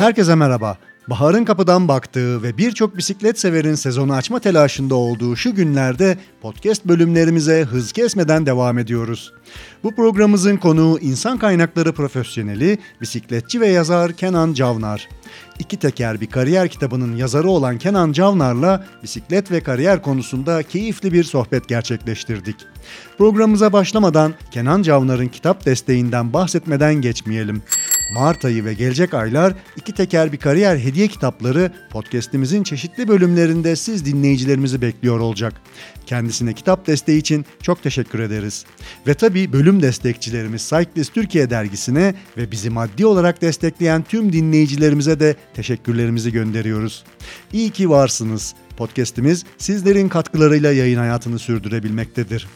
Herkese merhaba. Baharın kapıdan baktığı ve birçok bisiklet severin sezonu açma telaşında olduğu şu günlerde podcast bölümlerimize hız kesmeden devam ediyoruz. Bu programımızın konuğu insan kaynakları profesyoneli, bisikletçi ve yazar Kenan Cavnar. İki Teker bir kariyer kitabının yazarı olan Kenan Cavnar'la bisiklet ve kariyer konusunda keyifli bir sohbet gerçekleştirdik. Programımıza başlamadan Kenan Cavnar'ın kitap desteğinden bahsetmeden geçmeyelim. Mart ayı ve gelecek aylar iki teker bir kariyer hediye kitapları podcast'imizin çeşitli bölümlerinde siz dinleyicilerimizi bekliyor olacak. Kendisine kitap desteği için çok teşekkür ederiz. Ve tabii bölüm destekçilerimiz Cyclist Türkiye dergisine ve bizi maddi olarak destekleyen tüm dinleyicilerimize de teşekkürlerimizi gönderiyoruz. İyi ki varsınız. Podcast'imiz sizlerin katkılarıyla yayın hayatını sürdürebilmektedir.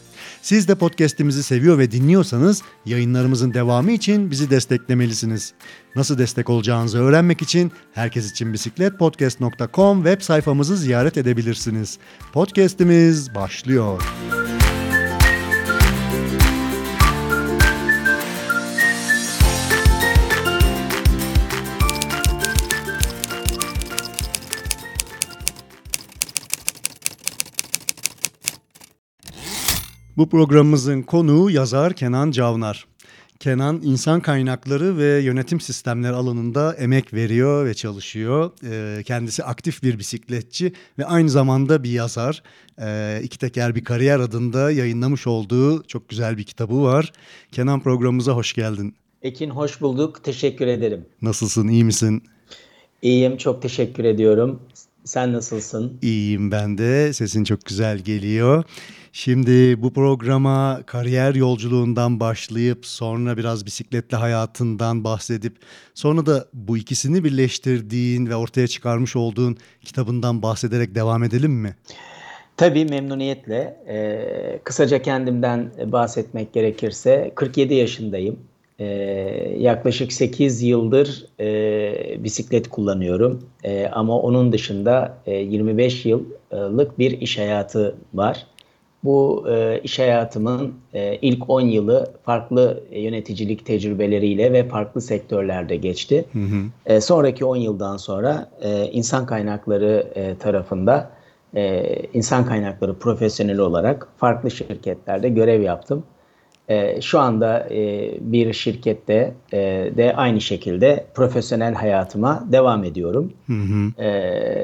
Siz de podcast'imizi seviyor ve dinliyorsanız yayınlarımızın devamı için bizi desteklemelisiniz. Nasıl destek olacağınızı öğrenmek için herkes için bisikletpodcast.com web sayfamızı ziyaret edebilirsiniz. Podcast'imiz başlıyor. Bu programımızın konuğu yazar Kenan Cavnar. Kenan insan kaynakları ve yönetim sistemleri alanında emek veriyor ve çalışıyor. Ee, kendisi aktif bir bisikletçi ve aynı zamanda bir yazar. Ee, İki Teker Bir Kariyer adında yayınlamış olduğu çok güzel bir kitabı var. Kenan programımıza hoş geldin. Ekin hoş bulduk. Teşekkür ederim. Nasılsın? İyi misin? İyiyim. Çok teşekkür ediyorum. Sen nasılsın? İyiyim ben de. Sesin çok güzel geliyor. Şimdi bu programa kariyer yolculuğundan başlayıp sonra biraz bisikletli hayatından bahsedip sonra da bu ikisini birleştirdiğin ve ortaya çıkarmış olduğun kitabından bahsederek devam edelim mi? Tabii memnuniyetle. Ee, kısaca kendimden bahsetmek gerekirse 47 yaşındayım. Ee, yaklaşık 8 yıldır e, bisiklet kullanıyorum. E, ama onun dışında e, 25 yıllık bir iş hayatı var. Bu e, iş hayatımın e, ilk 10 yılı farklı yöneticilik tecrübeleriyle ve farklı sektörlerde geçti. Hı hı. E, sonraki 10 yıldan sonra e, insan kaynakları e, tarafında e, insan kaynakları profesyoneli olarak farklı şirketlerde görev yaptım. E, şu anda e, bir şirkette e, de aynı şekilde profesyonel hayatıma devam ediyorum. Hı hı. E,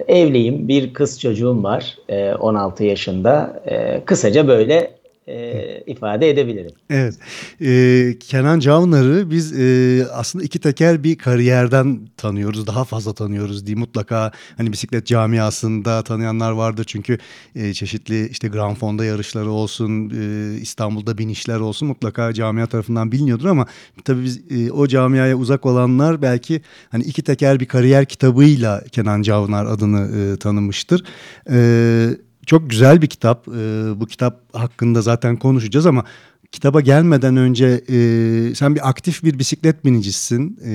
evliyim, bir kız çocuğum var e, 16 yaşında. E, kısaca böyle e, ifade edebilirim. Evet. E, Kenan Cavnar'ı biz e, aslında iki teker bir kariyerden tanıyoruz. Daha fazla tanıyoruz diye mutlaka hani bisiklet camiasında tanıyanlar vardır. Çünkü e, çeşitli işte Grand Fonda yarışları olsun, e, İstanbul'da binişler olsun mutlaka camia tarafından biliniyordur ama tabii biz e, o camiaya uzak olanlar belki hani iki teker bir kariyer kitabıyla Kenan Cavnar adını e, tanımıştır. Evet çok güzel bir kitap. E, bu kitap hakkında zaten konuşacağız ama kitaba gelmeden önce e, sen bir aktif bir bisiklet binicisin. E,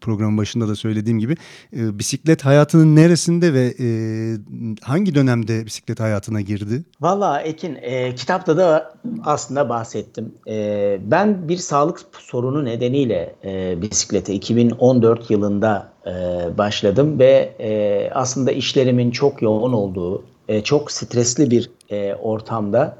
programın başında da söylediğim gibi. E, bisiklet hayatının neresinde ve e, hangi dönemde bisiklet hayatına girdi? Valla Ekin, e, kitapta da aslında bahsettim. E, ben bir sağlık sorunu nedeniyle e, bisiklete 2014 yılında e, başladım ve e, aslında işlerimin çok yoğun olduğu e, çok stresli bir e, ortamda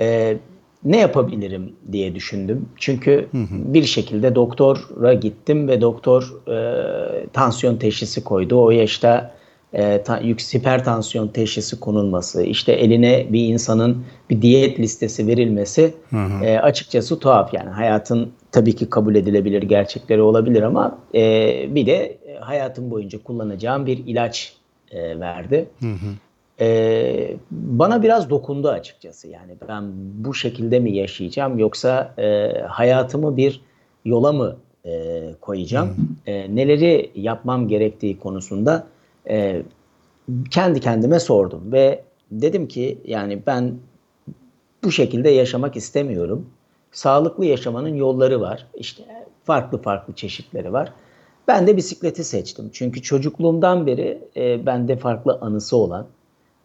e, ne yapabilirim diye düşündüm. Çünkü hı hı. bir şekilde doktora gittim ve doktor e, tansiyon teşhisi koydu. O yaşta e, ta, hipertansiyon teşhisi konulması, işte eline bir insanın bir diyet listesi verilmesi hı hı. E, açıkçası tuhaf. Yani hayatın tabii ki kabul edilebilir gerçekleri olabilir ama e, bir de hayatım boyunca kullanacağım bir ilaç e, verdi. Hı hı e, bana biraz dokundu açıkçası. Yani ben bu şekilde mi yaşayacağım yoksa e, hayatımı bir yola mı e, koyacağım? E, neleri yapmam gerektiği konusunda e, kendi kendime sordum ve dedim ki yani ben bu şekilde yaşamak istemiyorum. Sağlıklı yaşamanın yolları var. İşte farklı farklı çeşitleri var. Ben de bisikleti seçtim. Çünkü çocukluğumdan beri e, bende farklı anısı olan,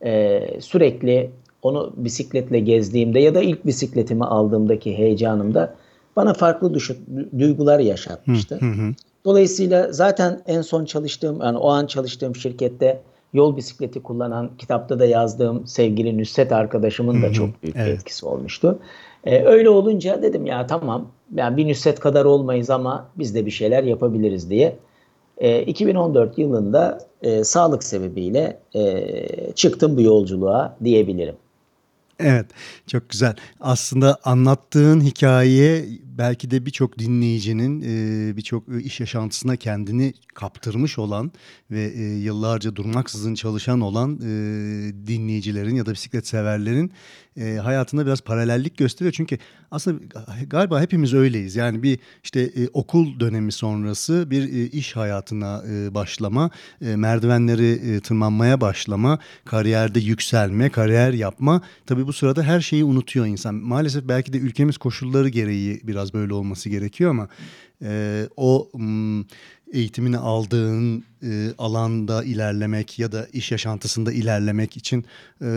e, sürekli onu bisikletle gezdiğimde ya da ilk bisikletimi aldığımdaki heyecanımda bana farklı düşü, duygular yaşatmıştı. Hı hı. Dolayısıyla zaten en son çalıştığım yani o an çalıştığım şirkette yol bisikleti kullanan kitapta da yazdığım sevgili Nüsset arkadaşımın da çok büyük evet. etkisi olmuştu. Ee, öyle olunca dedim ya tamam yani bir Nüsset kadar olmayız ama biz de bir şeyler yapabiliriz diye. E, 2014 yılında e, sağlık sebebiyle e, çıktım bu yolculuğa diyebilirim. Evet, çok güzel. Aslında anlattığın hikaye belki de birçok dinleyicinin birçok iş yaşantısına kendini kaptırmış olan ve yıllarca durmaksızın çalışan olan dinleyicilerin ya da bisiklet severlerin hayatında biraz paralellik gösteriyor. Çünkü aslında galiba hepimiz öyleyiz. Yani bir işte okul dönemi sonrası bir iş hayatına başlama, merdivenleri tırmanmaya başlama, kariyerde yükselme, kariyer yapma. Tabii bu sırada her şeyi unutuyor insan. Maalesef belki de ülkemiz koşulları gereği biraz böyle olması gerekiyor ama o eğitimini aldığın e, alanda ilerlemek ya da iş yaşantısında ilerlemek için e,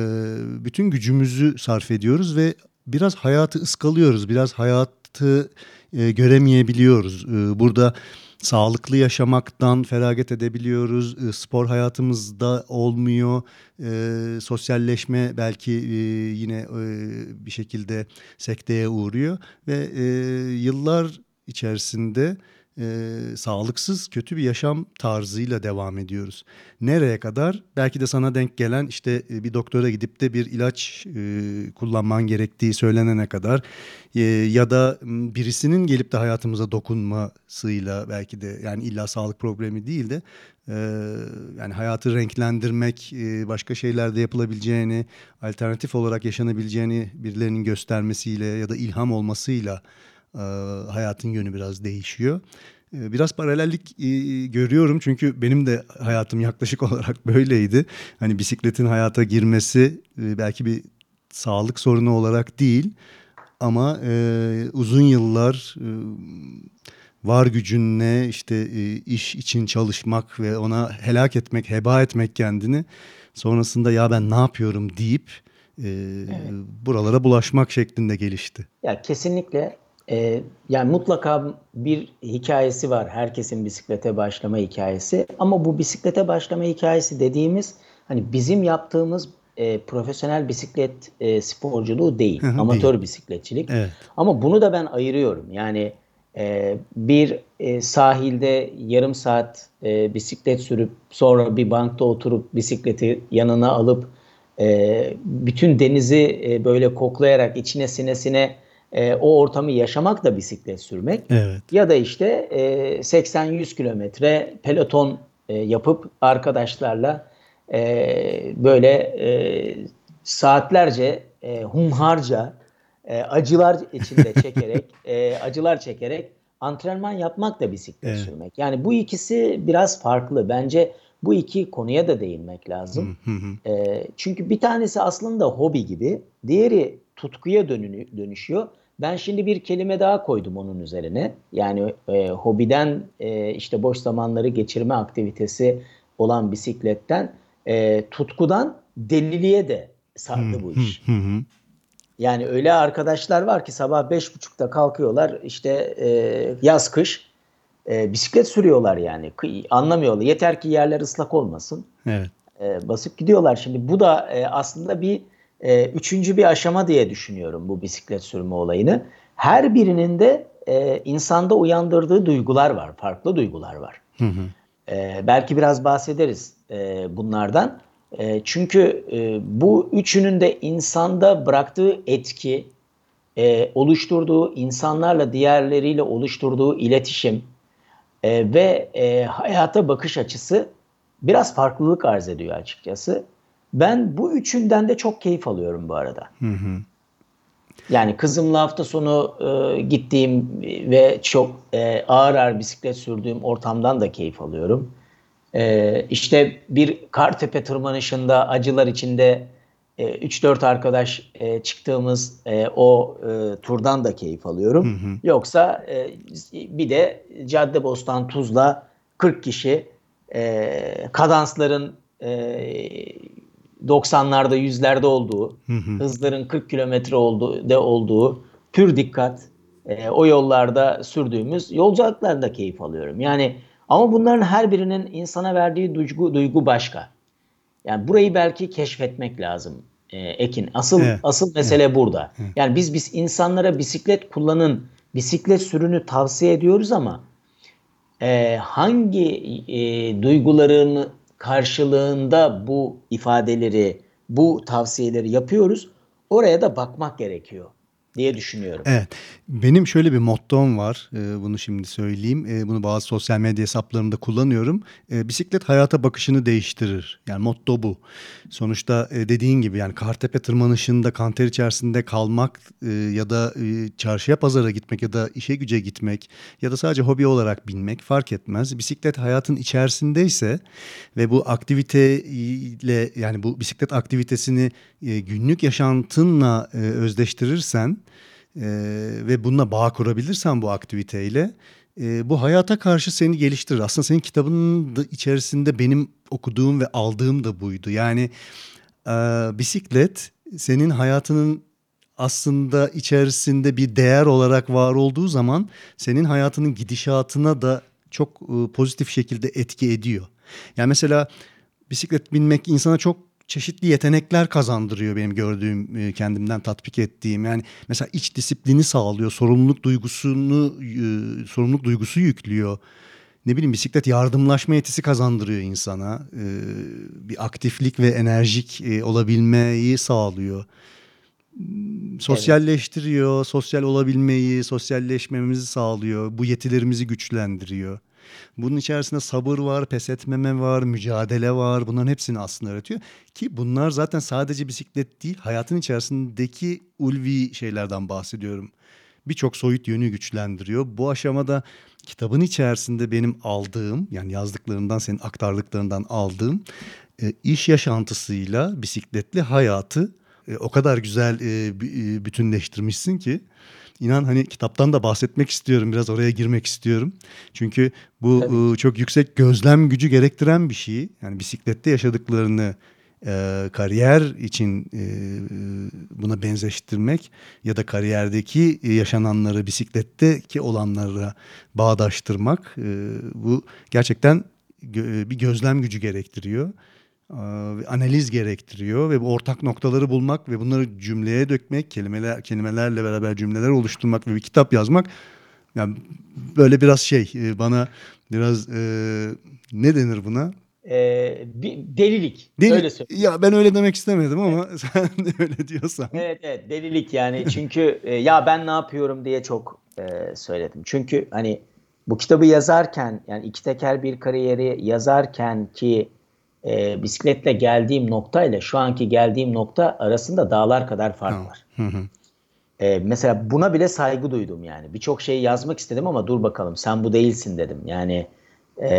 bütün gücümüzü sarf ediyoruz ve biraz hayatı ıskalıyoruz, biraz hayatı e, göremeyebiliyoruz. E, burada sağlıklı yaşamaktan feragat edebiliyoruz. Spor hayatımızda olmuyor. E, sosyalleşme belki e, yine e, bir şekilde sekteye uğruyor ve e, yıllar içerisinde e, sağlıksız kötü bir yaşam tarzıyla devam ediyoruz. Nereye kadar? Belki de sana denk gelen işte e, bir doktora gidip de bir ilaç e, kullanman gerektiği söylenene kadar e, ya da birisinin gelip de hayatımıza dokunmasıyla belki de yani illa sağlık problemi değil de e, yani hayatı renklendirmek, e, başka şeylerde yapılabileceğini, alternatif olarak yaşanabileceğini birilerinin göstermesiyle ya da ilham olmasıyla hayatın yönü biraz değişiyor. E, biraz paralellik e, görüyorum çünkü benim de hayatım yaklaşık olarak böyleydi. Hani bisikletin hayata girmesi belki bir sağlık sorunu olarak değil ama uzun yıllar var gücünle işte iş için çalışmak ve ona helak etmek, heba etmek kendini sonrasında ya ben ne yapıyorum deyip evet. buralara bulaşmak şeklinde gelişti. Ya kesinlikle ee, yani mutlaka bir hikayesi var. Herkesin bisiklete başlama hikayesi. Ama bu bisiklete başlama hikayesi dediğimiz hani bizim yaptığımız e, profesyonel bisiklet e, sporculuğu değil. Amatör değil. bisikletçilik. Evet. ama bunu da ben ayırıyorum. Yani e, bir e, sahilde yarım saat e, bisiklet sürüp sonra bir bankta oturup bisikleti yanına alıp e, bütün denizi e, böyle koklayarak içine sinesine e, o ortamı yaşamak da bisiklet sürmek. Evet. Ya da işte e, 80-100 kilometre peloton e, yapıp arkadaşlarla e, böyle e, saatlerce e, humharca e, acılar içinde çekerek e, acılar çekerek antrenman yapmak da bisiklet evet. sürmek. Yani bu ikisi biraz farklı. Bence bu iki konuya da değinmek lazım. e, çünkü bir tanesi aslında hobi gibi, diğeri tutkuya dönünü, dönüşüyor. Ben şimdi bir kelime daha koydum onun üzerine. Yani e, hobiden e, işte boş zamanları geçirme aktivitesi olan bisikletten e, tutkudan deliliğe de sardı bu iş. Yani öyle arkadaşlar var ki sabah beş buçukta kalkıyorlar işte e, yaz kış e, bisiklet sürüyorlar yani anlamıyorlar. Yeter ki yerler ıslak olmasın. Evet. E, basıp gidiyorlar. Şimdi bu da e, aslında bir e, üçüncü bir aşama diye düşünüyorum bu bisiklet sürme olayını. Her birinin de e, insanda uyandırdığı duygular var, farklı duygular var. Hı hı. E, belki biraz bahsederiz e, bunlardan. E, çünkü e, bu üçünün de insanda bıraktığı etki, e, oluşturduğu insanlarla diğerleriyle oluşturduğu iletişim e, ve e, hayata bakış açısı biraz farklılık arz ediyor açıkçası. Ben bu üçünden de çok keyif alıyorum bu arada. Hı hı. Yani kızımla hafta sonu e, gittiğim ve çok e, ağır ağır bisiklet sürdüğüm ortamdan da keyif alıyorum. E, işte bir Kartepe tırmanışında acılar içinde e, 3-4 arkadaş e, çıktığımız e, o e, turdan da keyif alıyorum. Hı hı. Yoksa e, bir de Caddebostan Tuzla 40 kişi e, kadansların e, 90'larda 100'lerde olduğu, hı hı. hızların 40 kilometre olduğu, de olduğu pür dikkat e, o yollarda sürdüğümüz yolculuklarda keyif alıyorum. Yani ama bunların her birinin insana verdiği duygu, duygu başka. Yani burayı belki keşfetmek lazım e, Ekin. Asıl evet. asıl mesele evet. burada. Evet. Yani biz biz insanlara bisiklet kullanın, bisiklet sürünü tavsiye ediyoruz ama e, hangi e, duyguların karşılığında bu ifadeleri, bu tavsiyeleri yapıyoruz? Oraya da bakmak gerekiyor diye düşünüyorum. Evet. Benim şöyle bir mottom var. Ee, bunu şimdi söyleyeyim. Ee, bunu bazı sosyal medya hesaplarımda kullanıyorum. Ee, bisiklet hayata bakışını değiştirir. Yani motto bu. Sonuçta e, dediğin gibi yani Kartepe tırmanışında kanter içerisinde kalmak e, ya da e, çarşıya pazara gitmek ya da işe güce gitmek ya da sadece hobi olarak binmek fark etmez. Bisiklet hayatın içerisindeyse ve bu aktiviteyle yani bu bisiklet aktivitesini günlük yaşantınla özdeştirirsen e, ve bununla bağ kurabilirsen bu aktiviteyle e, bu hayata karşı seni geliştirir. Aslında senin kitabının da içerisinde benim okuduğum ve aldığım da buydu. Yani e, bisiklet senin hayatının aslında içerisinde bir değer olarak var olduğu zaman senin hayatının gidişatına da çok e, pozitif şekilde etki ediyor. Yani mesela bisiklet binmek insana çok çeşitli yetenekler kazandırıyor benim gördüğüm, e, kendimden tatbik ettiğim. Yani mesela iç disiplini sağlıyor, sorumluluk duygusunu e, sorumluluk duygusu yüklüyor. Ne bileyim bisiklet yardımlaşma yetisi kazandırıyor insana. E, bir aktiflik ve enerjik olabilmeyi sağlıyor. Sosyalleştiriyor, sosyal olabilmeyi, sosyalleşmemizi sağlıyor. Bu yetilerimizi güçlendiriyor. Bunun içerisinde sabır var, pes etmeme var, mücadele var. Bunların hepsini aslında öğretiyor. Ki bunlar zaten sadece bisiklet değil, hayatın içerisindeki ulvi şeylerden bahsediyorum. Birçok soyut yönü güçlendiriyor. Bu aşamada kitabın içerisinde benim aldığım, yani yazdıklarından, senin aktardıklarından aldığım e, iş yaşantısıyla bisikletli hayatı e, o kadar güzel e, bütünleştirmişsin ki inan hani kitaptan da bahsetmek istiyorum. Biraz oraya girmek istiyorum. Çünkü bu Tabii. çok yüksek gözlem gücü gerektiren bir şey. Yani bisiklette yaşadıklarını e, kariyer için e, buna benzeştirmek ya da kariyerdeki yaşananları bisikletteki olanlara bağdaştırmak e, bu gerçekten gö- bir gözlem gücü gerektiriyor analiz gerektiriyor ve bu ortak noktaları bulmak ve bunları cümleye dökmek, kelimeler kelimelerle beraber cümleler oluşturmak ve bir kitap yazmak yani böyle biraz şey bana biraz e, ne denir buna? Ee, bir delilik. Deli, öyle söyleyeyim. Ya ben öyle demek istemedim ama evet. sen öyle diyorsan. Evet evet delilik yani çünkü e, ya ben ne yapıyorum diye çok e, söyledim. Çünkü hani bu kitabı yazarken yani iki teker bir kariyeri yazarken ki e, bisikletle geldiğim nokta ile şu anki geldiğim nokta arasında dağlar kadar fark var. E, mesela buna bile saygı duydum yani. Birçok şeyi yazmak istedim ama dur bakalım sen bu değilsin dedim. Yani e,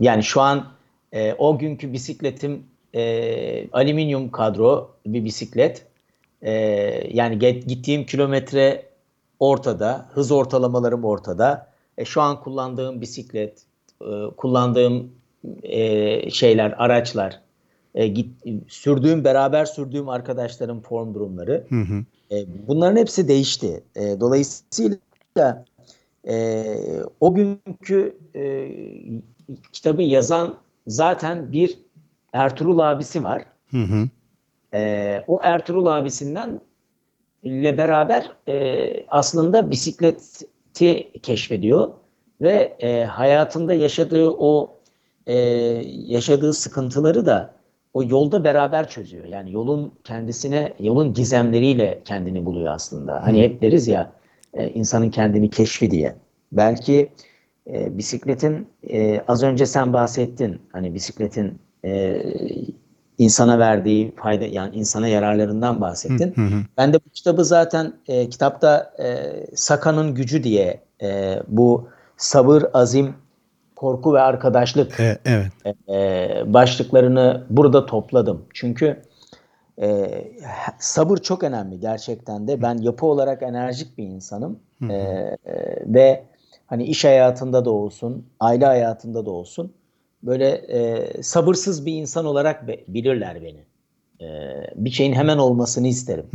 yani şu an e, o günkü bisikletim e, alüminyum kadro bir bisiklet. E, yani gittiğim kilometre ortada, hız ortalamalarım ortada. E, şu an kullandığım bisiklet, e, kullandığım e, şeyler, araçlar, e, git, sürdüğüm, beraber sürdüğüm arkadaşların form durumları. Hı hı. E, bunların hepsi değişti. E, dolayısıyla e, o günkü e, kitabı yazan zaten bir Ertuğrul abisi var. Hı hı. E, o Ertuğrul abisinden ile beraber e, aslında bisikleti keşfediyor ve e, hayatında yaşadığı o e, yaşadığı sıkıntıları da o yolda beraber çözüyor. Yani yolun kendisine, yolun gizemleriyle kendini buluyor aslında. Hani hep deriz ya e, insanın kendini keşfi diye. Belki e, bisikletin e, az önce sen bahsettin. Hani bisikletin e, insana verdiği fayda yani insana yararlarından bahsettin. Hı hı. Ben de bu kitabı zaten e, kitapta e, Saka'nın gücü diye e, bu sabır, azim korku ve arkadaşlık e, evet. e, başlıklarını burada topladım. Çünkü e, sabır çok önemli gerçekten de. Ben yapı olarak enerjik bir insanım e, e, ve hani iş hayatında da olsun, aile hayatında da olsun böyle e, sabırsız bir insan olarak be, bilirler beni. E, bir şeyin hemen olmasını isterim.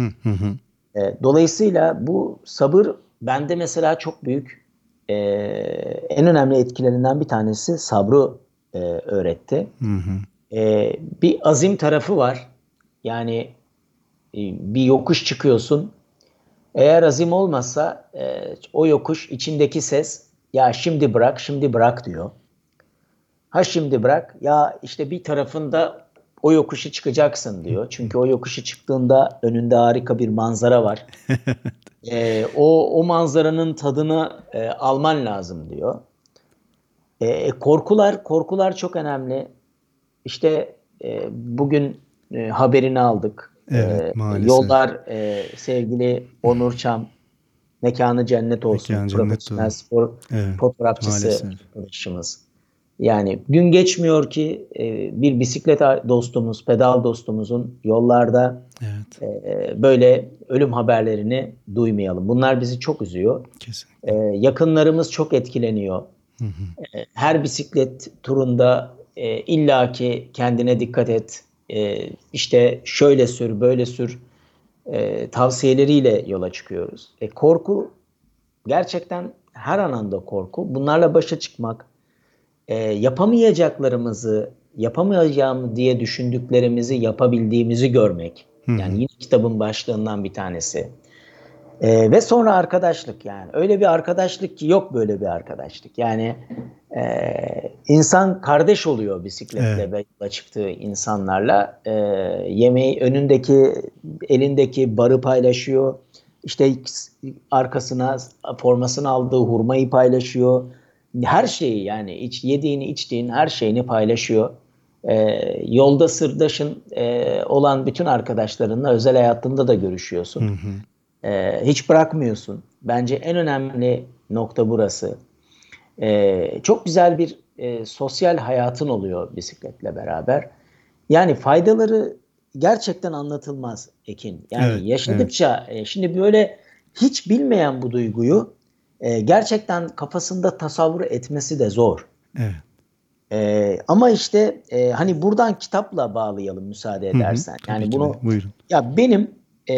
E, dolayısıyla bu sabır bende mesela çok büyük e, en önemli etkilerinden bir tanesi sabrı e, öğretti. Hı hı. E, bir azim tarafı var. Yani e, bir yokuş çıkıyorsun. Eğer azim olmazsa e, o yokuş içindeki ses ya şimdi bırak şimdi bırak diyor. Ha şimdi bırak ya işte bir tarafında o yokuşu çıkacaksın diyor. Çünkü o yokuşu çıktığında önünde harika bir manzara var. e, o, o manzaranın tadını e, alman lazım diyor. E, korkular korkular çok önemli. İşte e, bugün e, haberini aldık. Evet, e, Yollar e, sevgili Onur Çam mekanı cennet olsun. Mekanı Profesyonel cennet spor evet, fotoğrafçısı arkadaşımız. Yani gün geçmiyor ki e, bir bisiklet dostumuz, pedal dostumuzun yollarda evet. e, böyle ölüm haberlerini duymayalım. Bunlar bizi çok üzüyor. Kesinlikle. E, yakınlarımız çok etkileniyor. Hı hı. E, her bisiklet turunda e, illaki kendine dikkat et. E, işte şöyle sür, böyle sür e, tavsiyeleriyle yola çıkıyoruz. E, korku gerçekten her anında korku. Bunlarla başa çıkmak, e, yapamayacaklarımızı, yapamayacağım diye düşündüklerimizi yapabildiğimizi görmek. Hı-hı. Yani yine kitabın başlığından bir tanesi. E, ve sonra arkadaşlık yani. Öyle bir arkadaşlık ki yok böyle bir arkadaşlık. Yani e, insan kardeş oluyor bisikletle evet. yola çıktığı insanlarla. E, yemeği önündeki, elindeki barı paylaşıyor. İşte arkasına formasını aldığı hurmayı paylaşıyor her şeyi yani iç, yediğini içtiğin her şeyini paylaşıyor. Ee, yolda sırdaşın e, olan bütün arkadaşlarınla özel hayatında da görüşüyorsun. Hı hı. Ee, hiç bırakmıyorsun. Bence en önemli nokta burası. Ee, çok güzel bir e, sosyal hayatın oluyor bisikletle beraber. Yani faydaları gerçekten anlatılmaz Ekin. Yani evet, yaşadıkça evet. E, şimdi böyle hiç bilmeyen bu duyguyu e, gerçekten kafasında tasavvur etmesi de zor. Evet. E, ama işte e, hani buradan kitapla bağlayalım müsaade edersen. Hı hı, yani bunu buyurun. ya benim e,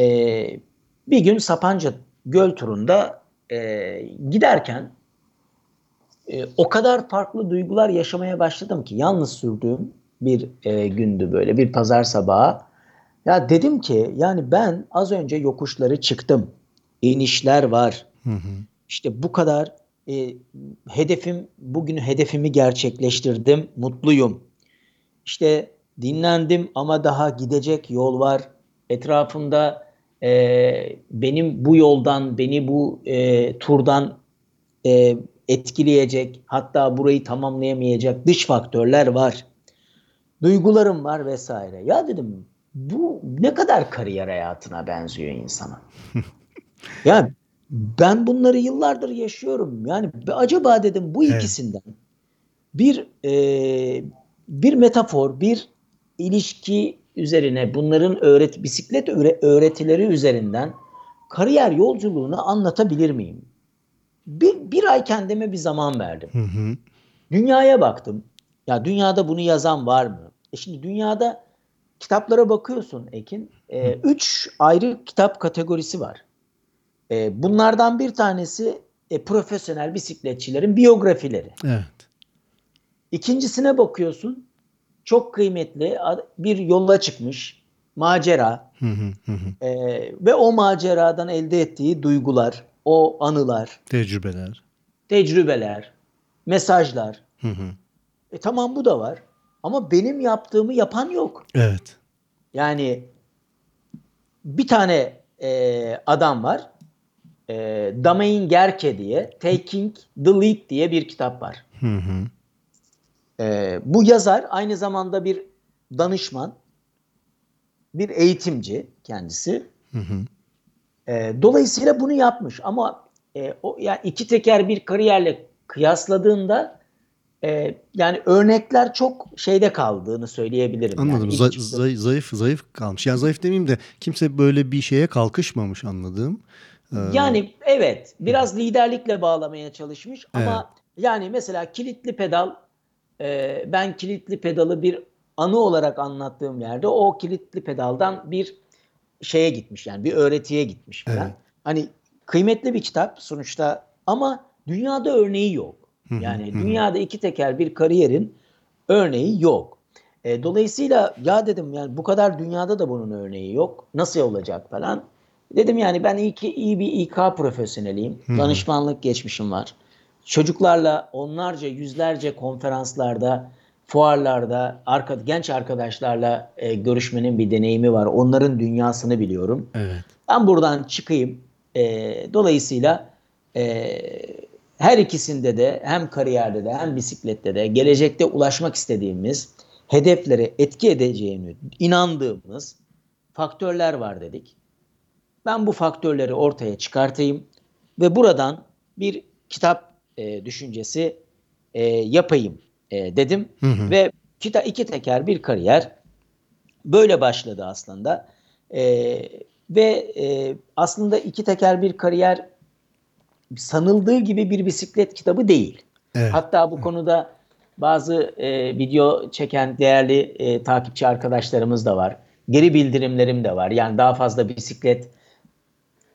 bir gün Sapanca Göl turunda e, giderken e, o kadar farklı duygular yaşamaya başladım ki yalnız sürdüğüm bir e, gündü böyle bir pazar sabahı. Ya dedim ki yani ben az önce yokuşları çıktım. İnişler var. Hı hı. İşte bu kadar e, hedefim bugün hedefimi gerçekleştirdim. Mutluyum. İşte dinlendim ama daha gidecek yol var. Etrafımda e, benim bu yoldan, beni bu e, turdan e, etkileyecek, hatta burayı tamamlayamayacak dış faktörler var. Duygularım var vesaire. Ya dedim bu ne kadar kariyer hayatına benziyor insana. ya ben bunları yıllardır yaşıyorum. Yani acaba dedim bu evet. ikisinden bir e, bir metafor, bir ilişki üzerine bunların öğret bisiklet öğretileri üzerinden kariyer yolculuğunu anlatabilir miyim? Bir, bir ay kendime bir zaman verdim. Hı hı. Dünyaya baktım. Ya dünyada bunu yazan var mı? E şimdi dünyada kitaplara bakıyorsun Ekin. E, üç ayrı kitap kategorisi var. E, bunlardan bir tanesi e, profesyonel bisikletçilerin biyografileri. Evet. İkincisine bakıyorsun çok kıymetli bir yola çıkmış macera hı hı hı. E, ve o maceradan elde ettiği duygular, o anılar, tecrübeler, tecrübeler, mesajlar. Hı hı. E tamam bu da var ama benim yaptığımı yapan yok. Evet. Yani bir tane e, adam var e, Damain Gerke diye Taking the Lead diye bir kitap var. Hı hı. E, bu yazar aynı zamanda bir danışman, bir eğitimci kendisi. Hı hı. E, dolayısıyla bunu yapmış ama e, o yani iki teker bir kariyerle kıyasladığında e, yani örnekler çok şeyde kaldığını söyleyebilirim. Anladım. Yani zayıf, zayıf zayıf kalmış. Yani zayıf demeyeyim de kimse böyle bir şeye kalkışmamış anladığım. Ee, yani evet biraz liderlikle bağlamaya çalışmış ama evet. yani mesela kilitli pedal e, ben kilitli pedalı bir anı olarak anlattığım yerde o kilitli pedaldan bir şeye gitmiş yani bir öğretiye gitmiş falan. Evet. Hani kıymetli bir kitap sonuçta ama dünyada örneği yok. Yani dünyada iki teker bir kariyerin örneği yok. E, dolayısıyla ya dedim yani bu kadar dünyada da bunun örneği yok. Nasıl olacak falan. Dedim yani ben iyi ki iyi bir İK profesyoneliyim. Danışmanlık geçmişim var. Çocuklarla onlarca yüzlerce konferanslarda, fuarlarda, arka, genç arkadaşlarla e, görüşmenin bir deneyimi var. Onların dünyasını biliyorum. Evet. Ben buradan çıkayım. E, dolayısıyla e, her ikisinde de hem kariyerde de hem bisiklette de gelecekte ulaşmak istediğimiz hedeflere etki edeceğini inandığımız faktörler var dedik. Ben bu faktörleri ortaya çıkartayım ve buradan bir kitap e, düşüncesi e, yapayım e, dedim Hı hı. ve kita iki teker bir kariyer böyle başladı aslında E, ve e, aslında iki teker bir kariyer sanıldığı gibi bir bisiklet kitabı değil. Evet. Hatta bu konuda bazı e, video çeken değerli e, takipçi arkadaşlarımız da var. Geri bildirimlerim de var. Yani daha fazla bisiklet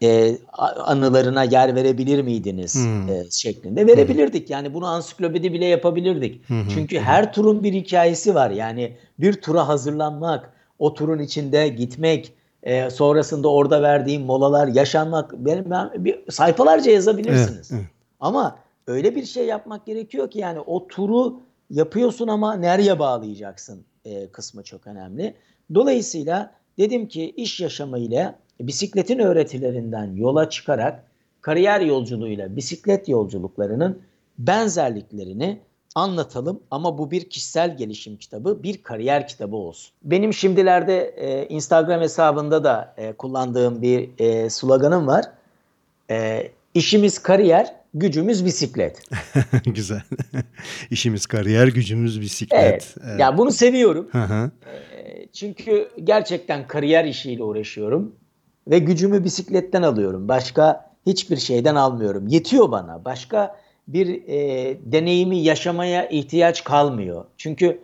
e, anılarına yer verebilir miydiniz Hmm. e, şeklinde verebilirdik. Yani bunu ansiklopedi bile yapabilirdik. Çünkü her turun bir hikayesi var. Yani bir tura hazırlanmak, o turun içinde gitmek, e, sonrasında orada verdiğim molalar, yaşanmak, benim ben, bir, sayfalarca yazabilirsiniz. Evet. Ama öyle bir şey yapmak gerekiyor ki yani o turu yapıyorsun ama nereye bağlayacaksın e, kısmı çok önemli. Dolayısıyla dedim ki iş yaşamıyla bisikletin öğretilerinden yola çıkarak kariyer yolculuğuyla bisiklet yolculuklarının benzerliklerini anlatalım ama bu bir kişisel gelişim kitabı, bir kariyer kitabı olsun. Benim şimdilerde e, Instagram hesabında da e, kullandığım bir e, sloganım var. E, işimiz kariyer, gücümüz bisiklet. Güzel. İşimiz kariyer, gücümüz bisiklet. Evet. Evet. Ya bunu seviyorum. Hı hı. E, Çünkü gerçekten kariyer işiyle uğraşıyorum ve gücümü bisikletten alıyorum. Başka hiçbir şeyden almıyorum. Yetiyor bana. Başka bir e, deneyimi yaşamaya ihtiyaç kalmıyor. Çünkü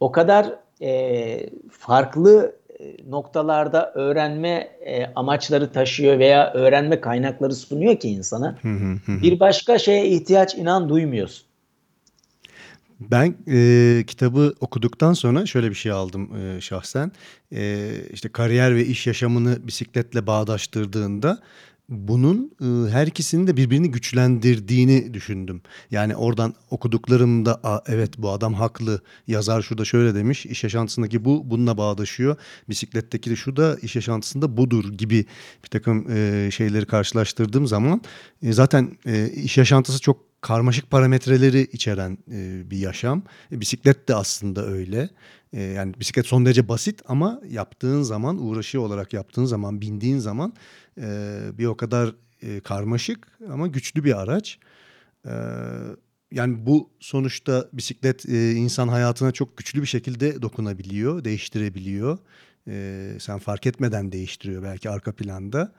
o kadar e, farklı e, noktalarda öğrenme e, amaçları taşıyor veya öğrenme kaynakları sunuyor ki insana. Bir başka şeye ihtiyaç inan duymuyorsun. Ben e, kitabı okuduktan sonra şöyle bir şey aldım e, şahsen. E, işte kariyer ve iş yaşamını bisikletle bağdaştırdığında bunun e, her ikisinin de birbirini güçlendirdiğini düşündüm. Yani oradan okuduklarımda "Aa, evet bu adam haklı. Yazar şurada şöyle demiş. iş yaşantısındaki bu bununla bağdaşıyor. Bisikletteki de şu da iş yaşantısında budur gibi bir takım e, şeyleri karşılaştırdığım zaman e, zaten e, iş yaşantısı çok karmaşık parametreleri içeren e, bir yaşam. E, bisiklet de aslında öyle. E, yani bisiklet son derece basit ama yaptığın zaman, uğraşı olarak yaptığın zaman, bindiğin zaman e, bir o kadar e, karmaşık ama güçlü bir araç. E, yani bu sonuçta bisiklet e, insan hayatına çok güçlü bir şekilde dokunabiliyor, değiştirebiliyor. E, sen fark etmeden değiştiriyor belki arka planda.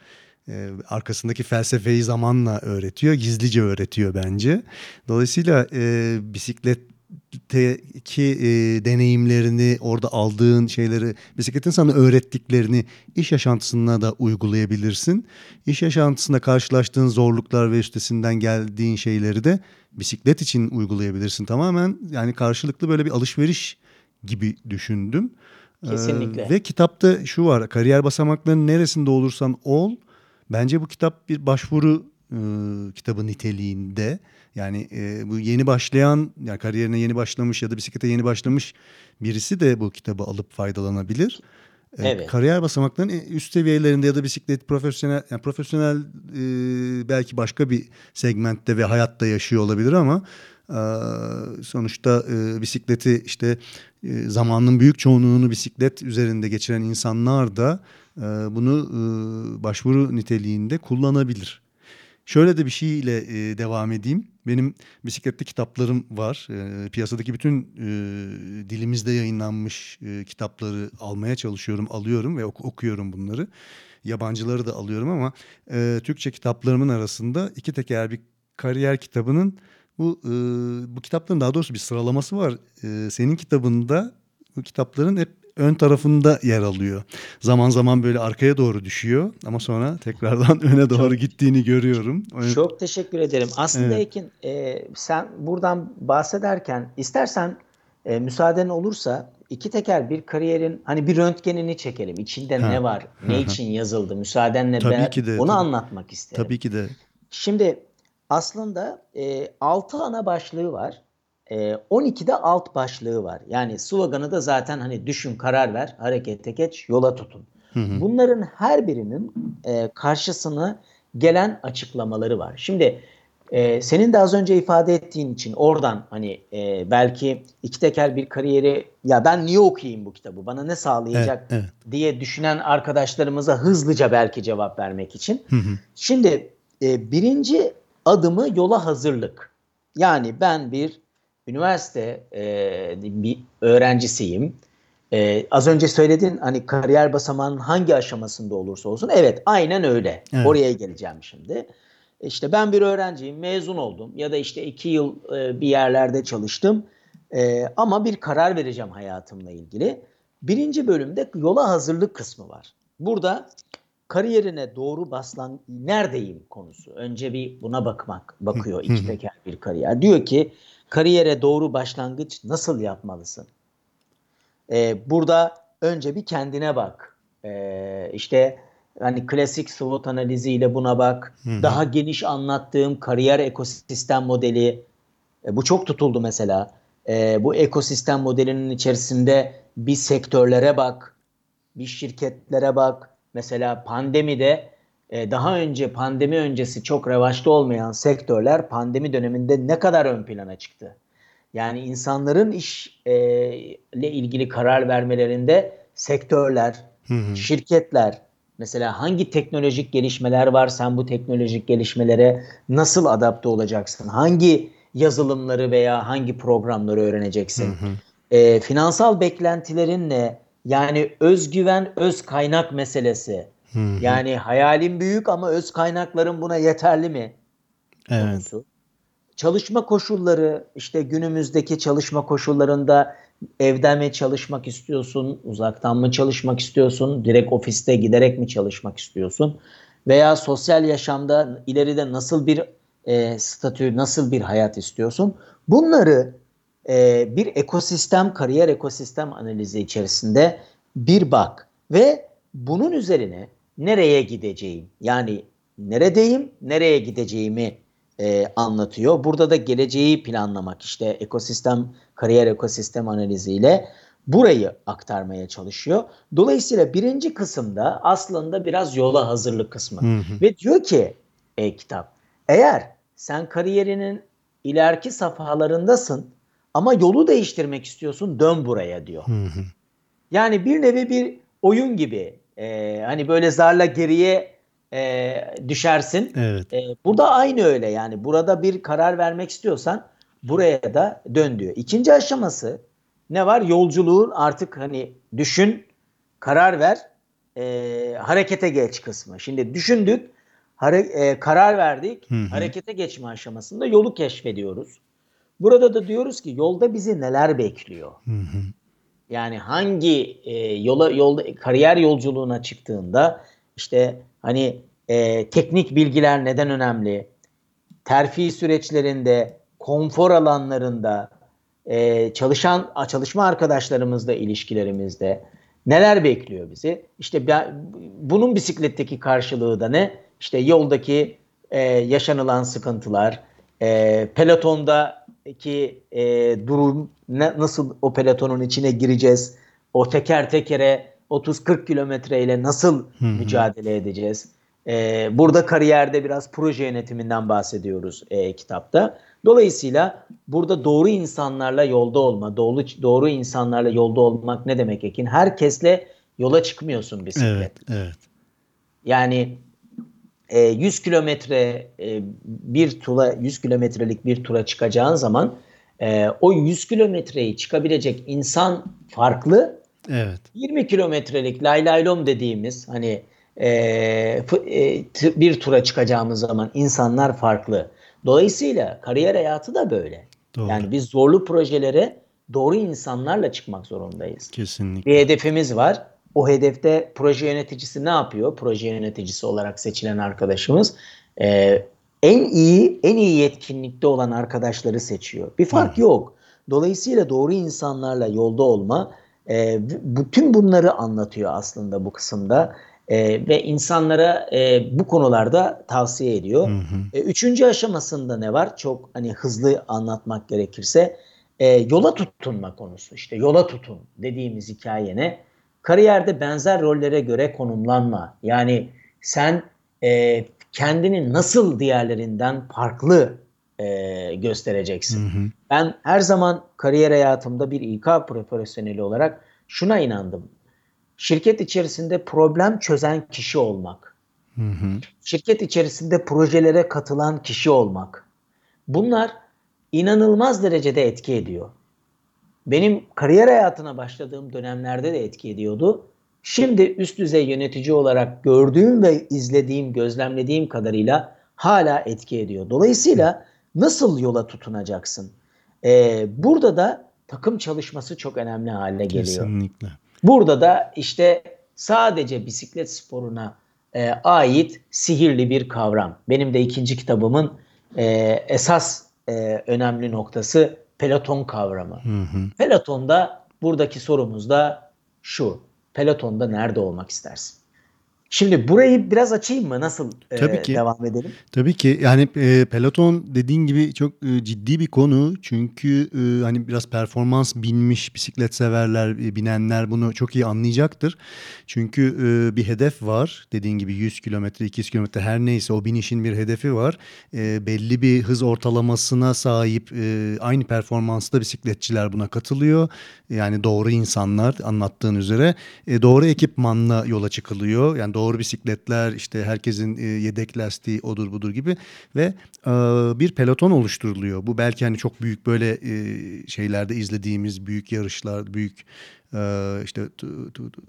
E, arkasındaki felsefeyi zamanla öğretiyor, gizlice öğretiyor bence. Dolayısıyla e, bisikletteki e, deneyimlerini, orada aldığın şeyleri, bisikletin sana öğrettiklerini iş yaşantısına da uygulayabilirsin. İş yaşantısında karşılaştığın zorluklar ve üstesinden geldiğin şeyleri de bisiklet için uygulayabilirsin. Tamamen yani karşılıklı böyle bir alışveriş gibi düşündüm. Kesinlikle. Ee, ve kitapta şu var, kariyer basamaklarının neresinde olursan ol, bence bu kitap bir başvuru e, kitabı niteliğinde. Yani e, bu yeni başlayan, yani kariyerine yeni başlamış ya da bisiklete yeni başlamış birisi de bu kitabı alıp faydalanabilir. E, Evet. Kariyer basamaklarının üst seviyelerinde ya da bisiklet profesyonel, yani profesyonel e, belki başka bir segmentte ve hayatta yaşıyor olabilir ama e, sonuçta e, bisikleti işte e, zamanın büyük çoğunluğunu bisiklet üzerinde geçiren insanlar da e, bunu e, başvuru niteliğinde kullanabilir. Şöyle de bir şeyle e, devam edeyim. Benim bisikletli kitaplarım var. E, piyasadaki bütün e, dilimizde yayınlanmış e, kitapları almaya çalışıyorum, alıyorum ve ok- okuyorum bunları. Yabancıları da alıyorum ama Türkçe kitaplarımın arasında iki teker bir kariyer kitabının bu bu kitapların daha doğrusu bir sıralaması var. Senin kitabında bu kitapların hep ön tarafında yer alıyor. Zaman zaman böyle arkaya doğru düşüyor ama sonra tekrardan öne doğru çok, gittiğini görüyorum. Çok teşekkür ederim. Aslında evet. Ekin e, sen buradan bahsederken istersen e, müsaaden olursa iki teker bir kariyerin hani bir röntgenini çekelim. İçinde ha. ne var? Ne için yazıldı? Müsaadenle tabii ben ki de, onu tabii. anlatmak isterim. Tabii ki de. Şimdi aslında e, 6 ana başlığı var. E, 12'de alt başlığı var. Yani sloganı da zaten hani düşün, karar ver, harekete geç, yola tutun. Hı hı. Bunların her birinin e, karşısına gelen açıklamaları var. Şimdi e, senin de az önce ifade ettiğin için oradan hani e, belki iki teker bir kariyeri ya ben niye okuyayım bu kitabı bana ne sağlayacak evet, evet. diye düşünen arkadaşlarımıza hızlıca belki cevap vermek için. Hı hı. Şimdi e, birinci adımı yola hazırlık. Yani ben bir üniversite e, bir öğrencisiyim. E, az önce söyledin hani kariyer basamağının hangi aşamasında olursa olsun. Evet aynen öyle. Evet. Oraya geleceğim şimdi. İşte ben bir öğrenciyim, mezun oldum ya da işte iki yıl e, bir yerlerde çalıştım. E, ama bir karar vereceğim hayatımla ilgili. Birinci bölümde yola hazırlık kısmı var. Burada kariyerine doğru baslan neredeyim konusu. Önce bir buna bakmak bakıyor iki teker bir kariyer. Diyor ki kariyere doğru başlangıç nasıl yapmalısın? Ee, burada önce bir kendine bak. Ee, işte hani klasik SWOT analiziyle buna bak. Hı-hı. Daha geniş anlattığım kariyer ekosistem modeli. E, bu çok tutuldu mesela. E, bu ekosistem modelinin içerisinde bir sektörlere bak. Bir şirketlere bak Mesela pandemide daha önce pandemi öncesi çok revaçta olmayan sektörler pandemi döneminde ne kadar ön plana çıktı? Yani insanların iş e, ilgili karar vermelerinde sektörler, hı hı. şirketler, mesela hangi teknolojik gelişmeler var sen bu teknolojik gelişmelere nasıl adapte olacaksın? Hangi yazılımları veya hangi programları öğreneceksin? Hı hı. E, finansal beklentilerin ne? Yani özgüven, öz kaynak meselesi. Hı-hı. Yani hayalim büyük ama öz kaynaklarım buna yeterli mi? Evet. Konusu. Çalışma koşulları, işte günümüzdeki çalışma koşullarında evden mi çalışmak istiyorsun, uzaktan mı çalışmak istiyorsun, direkt ofiste giderek mi çalışmak istiyorsun? Veya sosyal yaşamda ileride nasıl bir e, statü, nasıl bir hayat istiyorsun? Bunları e, bir ekosistem, kariyer ekosistem analizi içerisinde bir bak ve bunun üzerine nereye gideceğim yani neredeyim, nereye gideceğimi e, anlatıyor. Burada da geleceği planlamak işte ekosistem, kariyer ekosistem analiziyle burayı aktarmaya çalışıyor. Dolayısıyla birinci kısımda aslında biraz yola hazırlık kısmı. Hı hı. Ve diyor ki e, kitap eğer sen kariyerinin ileriki safhalarındasın ama yolu değiştirmek istiyorsun dön buraya diyor. Hı hı. Yani bir nevi bir oyun gibi. Ee, hani böyle zarla geriye e, düşersin. Evet. E, burada aynı öyle yani. Burada bir karar vermek istiyorsan buraya da dön diyor. İkinci aşaması ne var? Yolculuğun artık hani düşün, karar ver, e, harekete geç kısmı. Şimdi düşündük, hare, e, karar verdik, hı hı. harekete geçme aşamasında yolu keşfediyoruz. Burada da diyoruz ki yolda bizi neler bekliyor? Hı hı. Yani hangi e, yola yolda kariyer yolculuğuna çıktığında işte hani e, teknik bilgiler neden önemli? Terfi süreçlerinde, konfor alanlarında, e, çalışan çalışma arkadaşlarımızla ilişkilerimizde neler bekliyor bizi? İşte ben, bunun bisikletteki karşılığı da ne? İşte yoldaki e, yaşanılan sıkıntılar, e, pelotonda ki e, durum ne, nasıl o pelotonun içine gireceğiz? O teker tekere 30-40 kilometreyle nasıl Hı-hı. mücadele edeceğiz? E, burada kariyerde biraz proje yönetiminden bahsediyoruz e, kitapta. Dolayısıyla burada doğru insanlarla yolda olma, doğru, doğru insanlarla yolda olmak ne demek Ekin? Herkesle yola çıkmıyorsun bisiklet. Evet, evet. Yani 100 e, kilometre e, bir tura 100 kilometrelik bir tura çıkacağın zaman e, o 100 kilometreyi çıkabilecek insan farklı. Evet. 20 kilometrelik laylaylom dediğimiz hani bir tura çıkacağımız zaman insanlar farklı. Dolayısıyla kariyer hayatı da böyle. Doğru. Yani biz zorlu projelere doğru insanlarla çıkmak zorundayız. Kesinlikle. Bir hedefimiz var. O hedefte proje yöneticisi ne yapıyor? Proje yöneticisi olarak seçilen arkadaşımız e, en iyi en iyi yetkinlikte olan arkadaşları seçiyor. Bir fark Hı. yok. Dolayısıyla doğru insanlarla yolda olma e, bütün bunları anlatıyor aslında bu kısımda. E, ve insanlara e, bu konularda tavsiye ediyor. Hı hı. E, üçüncü aşamasında ne var? Çok hani hızlı anlatmak gerekirse e, yola tutunma konusu. İşte yola tutun dediğimiz hikaye ne? Kariyerde benzer rollere göre konumlanma. Yani sen e, kendini nasıl diğerlerinden farklı e, göstereceksin. Hı hı. Ben her zaman kariyer hayatımda bir İK profesyoneli olarak şuna inandım. Şirket içerisinde problem çözen kişi olmak. Hı hı. Şirket içerisinde projelere katılan kişi olmak. Bunlar inanılmaz derecede etki ediyor. Benim kariyer hayatına başladığım dönemlerde de etki ediyordu. Şimdi üst düzey yönetici olarak gördüğüm ve izlediğim, gözlemlediğim kadarıyla hala etki ediyor. Dolayısıyla nasıl yola tutunacaksın? Ee, burada da takım çalışması çok önemli hale geliyor. Kesinlikle. Burada da işte sadece bisiklet sporuna e, ait sihirli bir kavram. Benim de ikinci kitabımın e, esas e, önemli noktası peloton kavramı. Hı hı. Pelotonda buradaki sorumuz da şu. Pelotonda nerede olmak istersin? Şimdi burayı biraz açayım mı? Nasıl e, Tabii ki. devam edelim? Tabii ki. Yani e, peloton dediğin gibi çok e, ciddi bir konu. Çünkü e, hani biraz performans binmiş bisiklet severler, e, binenler bunu çok iyi anlayacaktır. Çünkü e, bir hedef var. Dediğin gibi 100 kilometre, 200 kilometre her neyse o binişin bir hedefi var. E, belli bir hız ortalamasına sahip e, aynı performansta bisikletçiler buna katılıyor. Yani doğru insanlar anlattığın üzere. E, doğru ekipmanla yola çıkılıyor. Yani doğru bisikletler işte herkesin e, yedek lastiği odur budur gibi ve e, bir peloton oluşturuluyor. Bu belki hani çok büyük böyle e, şeylerde izlediğimiz büyük yarışlar, büyük ee, işte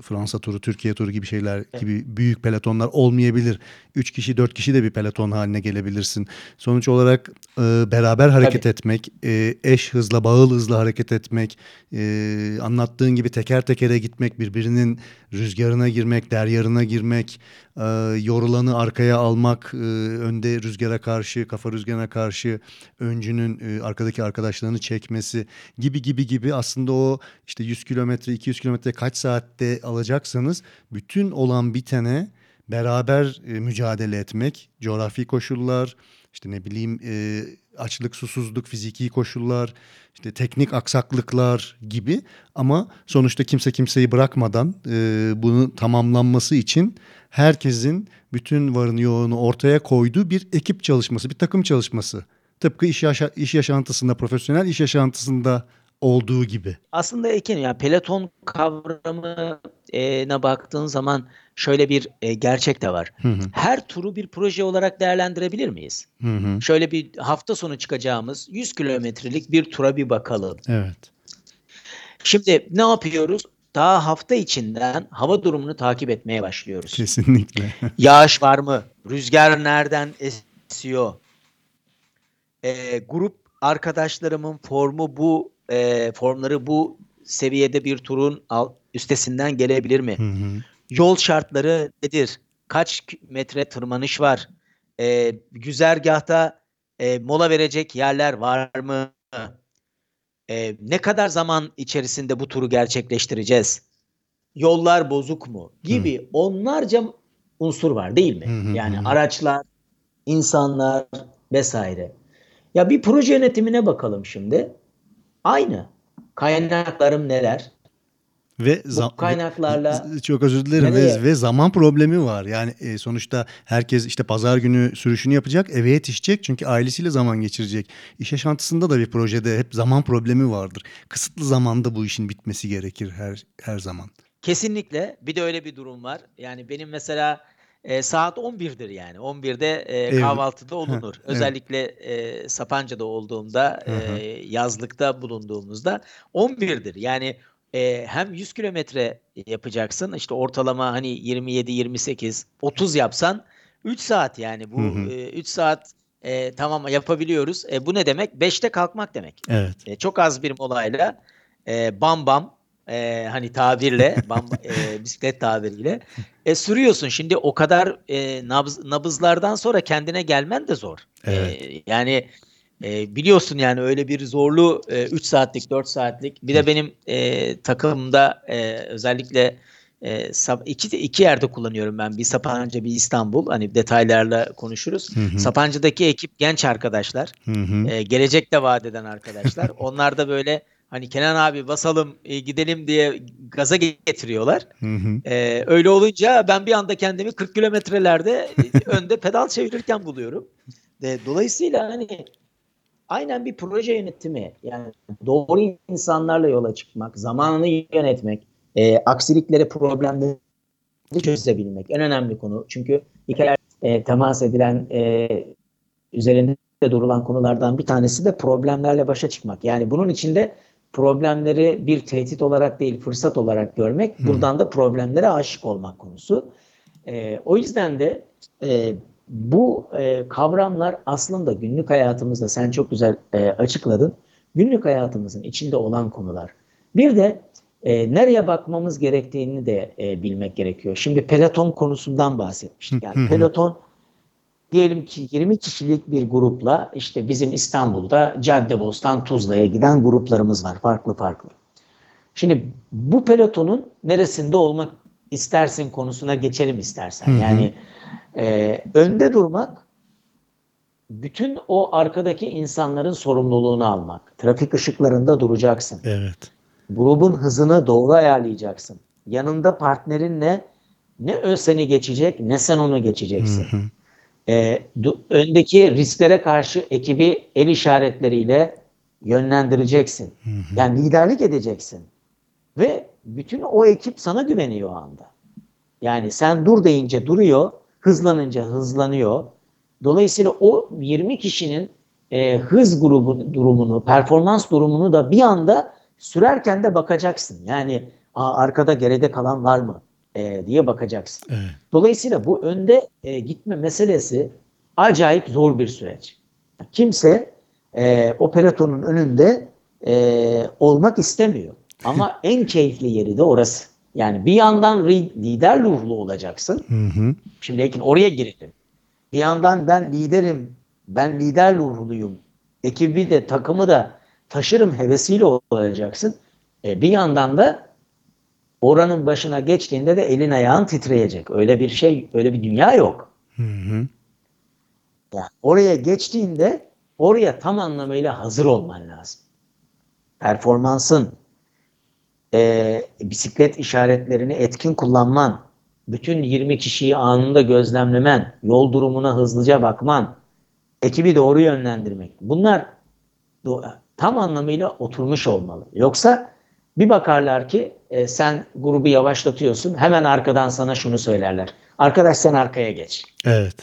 Fransa turu, Türkiye turu gibi şeyler evet. gibi büyük pelotonlar olmayabilir. Üç kişi, dört kişi de bir peloton haline gelebilirsin. Sonuç olarak e, beraber hareket Tabii. etmek, e, eş hızla, bağıl hızla hareket etmek, e, anlattığın gibi teker tekere gitmek, birbirinin rüzgarına girmek, deryarına girmek, e, yorulanı arkaya almak, e, önde rüzgara karşı, kafa rüzgarına karşı öncünün e, arkadaki arkadaşlarını çekmesi gibi gibi gibi aslında o işte 100 kilometre, 200 kilometre kaç saatte alacaksanız bütün olan bitene beraber e, mücadele etmek, coğrafi koşullar, işte ne bileyim e, açlık, susuzluk, fiziki koşullar, işte teknik aksaklıklar gibi ama sonuçta kimse kimseyi bırakmadan e, bunun tamamlanması için herkesin bütün varını yoğunu ortaya koyduğu bir ekip çalışması, bir takım çalışması. Tıpkı iş, yaşa iş yaşantısında, profesyonel iş yaşantısında olduğu gibi. Aslında Ekin ya peloton kavramına baktığın zaman şöyle bir e, gerçek de var. Hı hı. Her turu bir proje olarak değerlendirebilir miyiz? Hı hı. Şöyle bir hafta sonu çıkacağımız 100 kilometrelik bir tura bir bakalım. Evet. Şimdi ne yapıyoruz? Daha hafta içinden hava durumunu takip etmeye başlıyoruz. Kesinlikle. Yağış var mı? Rüzgar nereden esiyor? E, grup arkadaşlarımın formu bu e, formları bu seviyede bir turun alt, üstesinden gelebilir mi? Hı hı. Yol şartları nedir? Kaç metre tırmanış var? E, güzergahta e, mola verecek yerler var mı? E, ne kadar zaman içerisinde bu turu gerçekleştireceğiz? Yollar bozuk mu? Gibi hı. onlarca unsur var değil mi? Hı hı yani hı. araçlar, insanlar vesaire. Ya bir proje yönetimine bakalım şimdi. Aynı. Kaynaklarım neler? Ve Bu kaynaklarla çok özür dilerim ve, ve zaman problemi var. Yani e, sonuçta herkes işte pazar günü sürüşünü yapacak, eve yetişecek çünkü ailesiyle zaman geçirecek. İş yaşantısında da bir projede hep zaman problemi vardır. Kısıtlı zamanda bu işin bitmesi gerekir her her zaman. Kesinlikle. Bir de öyle bir durum var. Yani benim mesela e, saat 11'dir yani. 11'de e, kahvaltıda olunur. Evet. Özellikle e, Sapanca'da olduğumda, e, yazlıkta bulunduğumuzda 11'dir. Yani e, hem 100 kilometre yapacaksın. İşte ortalama hani 27, 28, 30 yapsan 3 saat yani. Bu hı hı. E, 3 saat e, tamam yapabiliyoruz. E, bu ne demek? 5'te kalkmak demek. Evet. E, çok az bir molayla e, bam bam e, hani tabirle bam, e, bisiklet tabiriyle e, sürüyorsun. Şimdi o kadar e, nabız, nabızlardan sonra kendine gelmen de zor. Evet. E, yani e, biliyorsun yani öyle bir zorlu 3 e, saatlik 4 saatlik bir de benim e, takımda e, özellikle e, iki, iki yerde kullanıyorum ben. Bir Sapanca bir İstanbul. Hani detaylarla konuşuruz. Hı hı. Sapanca'daki ekip genç arkadaşlar. Hı hı. E, gelecek de vaat eden arkadaşlar. Onlar da böyle hani Kenan abi basalım e, gidelim diye gaza getiriyorlar. Hı hı. E, öyle olunca ben bir anda kendimi 40 kilometrelerde önde pedal çevirirken buluyorum. E, dolayısıyla hani aynen bir proje yönetimi yani doğru insanlarla yola çıkmak, zamanını yönetmek, e, aksilikleri, problemleri çözebilmek en önemli konu. Çünkü hikayeler e, temas edilen e, üzerinde durulan konulardan bir tanesi de problemlerle başa çıkmak. Yani bunun içinde problemleri bir tehdit olarak değil fırsat olarak görmek, hmm. buradan da problemlere aşık olmak konusu. E, o yüzden de e, bu e, kavramlar aslında günlük hayatımızda sen çok güzel e, açıkladın. Günlük hayatımızın içinde olan konular. Bir de e, nereye bakmamız gerektiğini de e, bilmek gerekiyor. Şimdi peloton konusundan bahsetmiştik. Yani peloton diyelim ki 20 kişilik bir grupla işte bizim İstanbul'da Caddebostan Tuzla'ya giden gruplarımız var farklı farklı. Şimdi bu pelotonun neresinde olmak istersin konusuna geçelim istersen. Yani e, önde durmak bütün o arkadaki insanların sorumluluğunu almak. Trafik ışıklarında duracaksın. Evet. Grubun hızını doğru ayarlayacaksın. Yanında partnerinle ne ön seni geçecek ne sen onu geçeceksin. Hı hı. Ee, öndeki risklere karşı ekibi el işaretleriyle yönlendireceksin. Hı hı. Yani liderlik edeceksin. Ve bütün o ekip sana güveniyor o anda. Yani sen dur deyince duruyor, hızlanınca hızlanıyor. Dolayısıyla o 20 kişinin e, hız grubu durumunu, performans durumunu da bir anda sürerken de bakacaksın. Yani Aa, arkada geride kalan var mı e, diye bakacaksın. Evet. Dolayısıyla bu önde e, gitme meselesi acayip zor bir süreç. Kimse e, operatonun önünde e, olmak istemiyor. Ama en keyifli yeri de orası. Yani bir yandan lider ruhlu olacaksın. Hı hı. Şimdi Ekin oraya girelim. Bir yandan ben liderim, ben lider ruhluyum. Ekibi de takımı da taşırım hevesiyle olacaksın. E, bir yandan da oranın başına geçtiğinde de elin ayağın titreyecek. Öyle bir şey, öyle bir dünya yok. Hı hı. Yani oraya geçtiğinde oraya tam anlamıyla hazır olman lazım. Performansın, e, bisiklet işaretlerini etkin kullanman, bütün 20 kişiyi anında gözlemlemen, yol durumuna hızlıca bakman, ekibi doğru yönlendirmek. Bunlar tam anlamıyla oturmuş olmalı. Yoksa bir bakarlar ki e, sen grubu yavaşlatıyorsun. Hemen arkadan sana şunu söylerler. Arkadaş sen arkaya geç. Evet.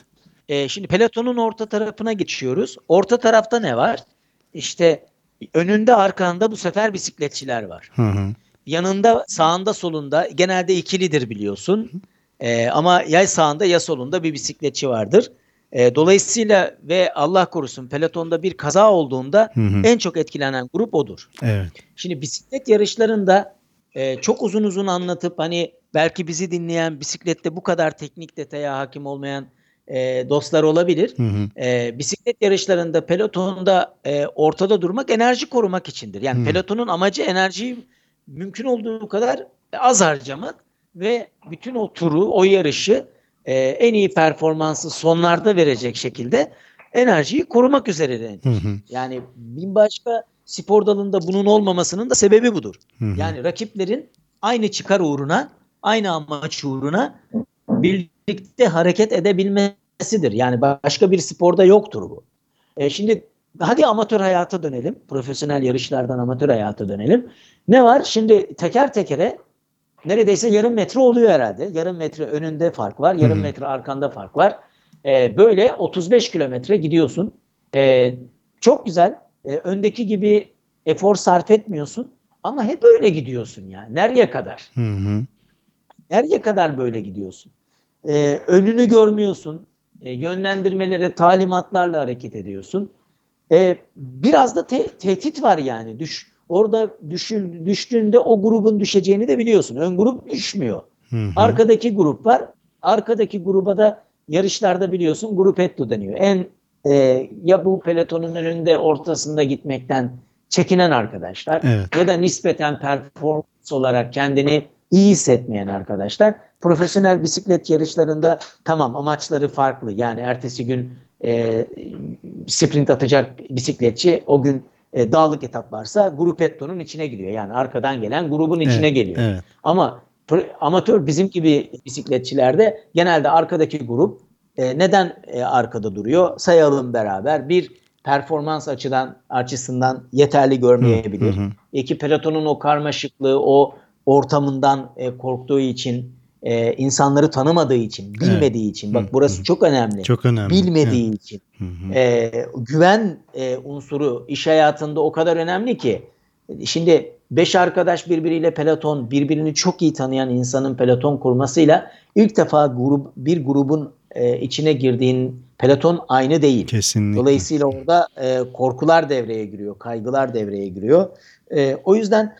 E, şimdi pelotonun orta tarafına geçiyoruz. Orta tarafta ne var? İşte önünde arkanda bu sefer bisikletçiler var. Hı hı. Yanında sağında solunda genelde ikilidir biliyorsun. E, ama ya sağında ya solunda bir bisikletçi vardır. E, dolayısıyla ve Allah korusun pelotonda bir kaza olduğunda hı hı. en çok etkilenen grup odur. Evet. Şimdi bisiklet yarışlarında e, çok uzun uzun anlatıp hani belki bizi dinleyen bisiklette bu kadar teknik detaya hakim olmayan e, dostlar olabilir. Hı hı. E, bisiklet yarışlarında pelotonda e, ortada durmak enerji korumak içindir. Yani hı. pelotonun amacı enerjiyi mümkün olduğu kadar az harcamak ve bütün o turu, o yarışı e, en iyi performansı sonlarda verecek şekilde enerjiyi korumak üzere Hı hı. Yani bir başka spor dalında bunun olmamasının da sebebi budur. Hı hı. Yani rakiplerin aynı çıkar uğruna, aynı amaç uğruna birlikte hareket edebilmesidir. Yani başka bir sporda yoktur bu. E şimdi hadi amatör hayata dönelim. Profesyonel yarışlardan amatör hayata dönelim. Ne var? Şimdi teker tekere neredeyse yarım metre oluyor herhalde. Yarım metre önünde fark var, yarım Hı-hı. metre arkanda fark var. Ee, böyle 35 kilometre gidiyorsun. Ee, çok güzel. Ee, öndeki gibi efor sarf etmiyorsun ama hep öyle gidiyorsun yani. Nereye kadar? Hı-hı. Nereye kadar böyle gidiyorsun? Ee, önünü görmüyorsun. Ee, yönlendirmelere, talimatlarla hareket ediyorsun. Ee, biraz da te- tehdit var yani. Düş orada düşün, düştüğünde o grubun düşeceğini de biliyorsun. Ön grup düşmüyor. Hı hı. Arkadaki grup var. Arkadaki gruba da yarışlarda biliyorsun grupetto deniyor. En e, ya bu pelotonun önünde ortasında gitmekten çekinen arkadaşlar Evet. ya da nispeten performans olarak kendini iyi hissetmeyen arkadaşlar profesyonel bisiklet yarışlarında tamam amaçları farklı. Yani ertesi gün e, sprint atacak bisikletçi o gün e, dağlık etap varsa grupetto'nun içine giriyor. Yani arkadan gelen grubun içine Evet, geliyor. Evet. Ama amatör bizim gibi bisikletçilerde genelde arkadaki grup e, neden e, arkada duruyor? Sayalım beraber. Bir performans açıdan açısından yeterli görmeyebilir. Hı hı. İki pelotonun o karmaşıklığı, o ortamından e, korktuğu için, e, insanları tanımadığı için, bilmediği için. Bak Hı, burası çok önemli. Çok önemli. Bilmediği için. Hı hı. E, güven e, unsuru iş hayatında o kadar önemli ki. Şimdi beş arkadaş birbiriyle peloton, birbirini çok iyi tanıyan insanın peloton kurmasıyla ilk defa grup bir grubun e, içine girdiğin peloton aynı değil. Kesinlikle. Dolayısıyla orada e, korkular devreye giriyor, kaygılar devreye giriyor. E, o yüzden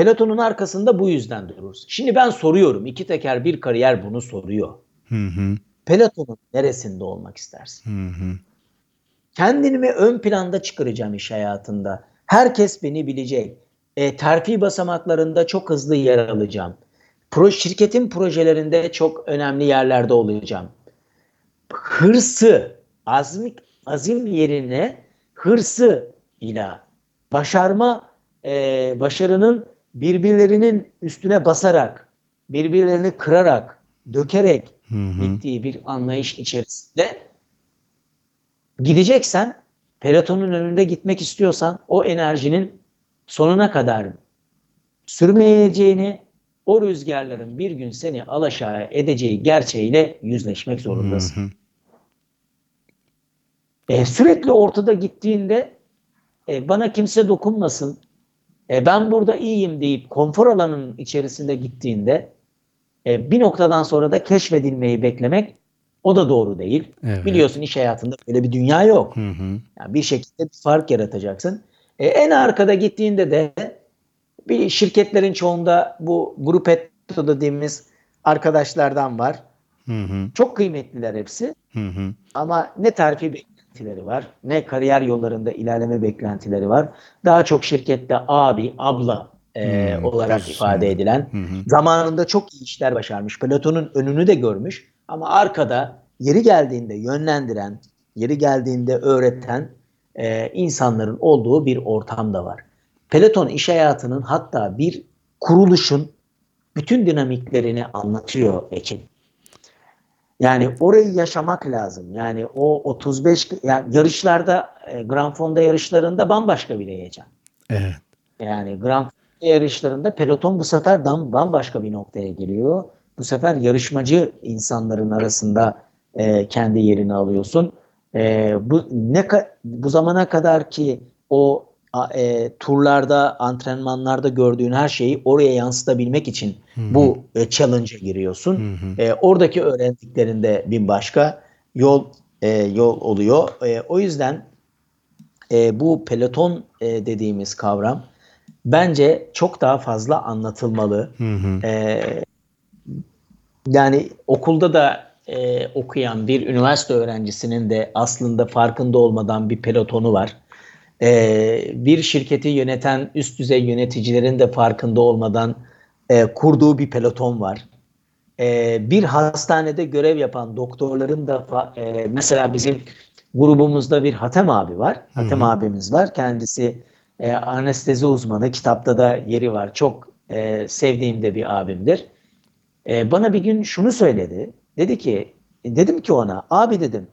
pelotonun arkasında bu yüzden dururuz. Şimdi ben soruyorum, iki teker bir kariyer bunu soruyor. Hı hı. Pelotonun neresinde olmak istersin? Hı hı. Kendimi mi ön planda çıkaracağım iş hayatında? Herkes beni bilecek. E, terfi basamaklarında çok hızlı yer alacağım. Pro, şirketin projelerinde çok önemli yerlerde olacağım. Hırsı, azmi, azim yerine hırsı ile başarma, e, başarının birbirlerinin üstüne basarak, birbirlerini kırarak, dökerek Hı hı. bittiği bir anlayış içerisinde gideceksen pelotonun önünde gitmek istiyorsan o enerjinin sonuna kadar sürmeyeceğini o rüzgarların bir gün seni alaşağı edeceği gerçeğiyle yüzleşmek zorundasın. Hı hı. E, sürekli ortada gittiğinde e, bana kimse dokunmasın, e, ben burada iyiyim deyip konfor alanının içerisinde gittiğinde e, bir noktadan sonra da keşfedilmeyi beklemek o da doğru değil. Evet. Biliyorsun iş hayatında böyle bir dünya yok. Hı hı. Yani bir şekilde bir fark yaratacaksın. E, en arkada gittiğinde de bir şirketlerin çoğunda bu grupetto dediğimiz arkadaşlardan var. Hı hı. Çok kıymetliler hepsi. Hı hı. Ama ne terfi beklentileri var, ne kariyer yollarında ilerleme beklentileri var. Daha çok şirkette abi, abla e, Hmm, olarak pozisyon. ifade edilen, Hı hı. zamanında çok iyi işler başarmış, pelotonun önünü de görmüş ama arkada yeri geldiğinde yönlendiren, yeri geldiğinde öğreten e, insanların olduğu bir ortam da var. Peloton iş hayatının hatta bir kuruluşun bütün dinamiklerini anlatıyor Ekin. Yani orayı yaşamak lazım. Yani o 35 yani yarışlarda e, Grand Fonda yarışlarında bambaşka bir heyecan. Evet. Yani Grand Fonda yarışlarında peloton bu sefer bambaşka bir noktaya geliyor. Bu sefer yarışmacı insanların arasında e, kendi yerini alıyorsun. E, bu ne bu zamana kadar ki o e, turlarda, antrenmanlarda gördüğün her şeyi oraya yansıtabilmek için bu e, challenge'a giriyorsun. E, oradaki öğrendiklerinde bir başka yol e, yol oluyor. E, o yüzden e, bu peloton e, dediğimiz kavram bence çok daha fazla anlatılmalı. E, yani okulda da e, okuyan bir üniversite öğrencisinin de aslında farkında olmadan bir pelotonu var. E, bir şirketi yöneten üst düzey yöneticilerin de farkında olmadan e, kurduğu bir peloton var. E, bir hastanede görev yapan doktorların da e, mesela bizim grubumuzda bir Hatem abi var. Hatem abimiz var. Kendisi e, anestezi uzmanı. Kitapta da yeri var. Çok e, sevdiğim de bir abimdir. E, bana bir gün şunu söyledi. Dedi ki, dedim ki ona, abi dedim,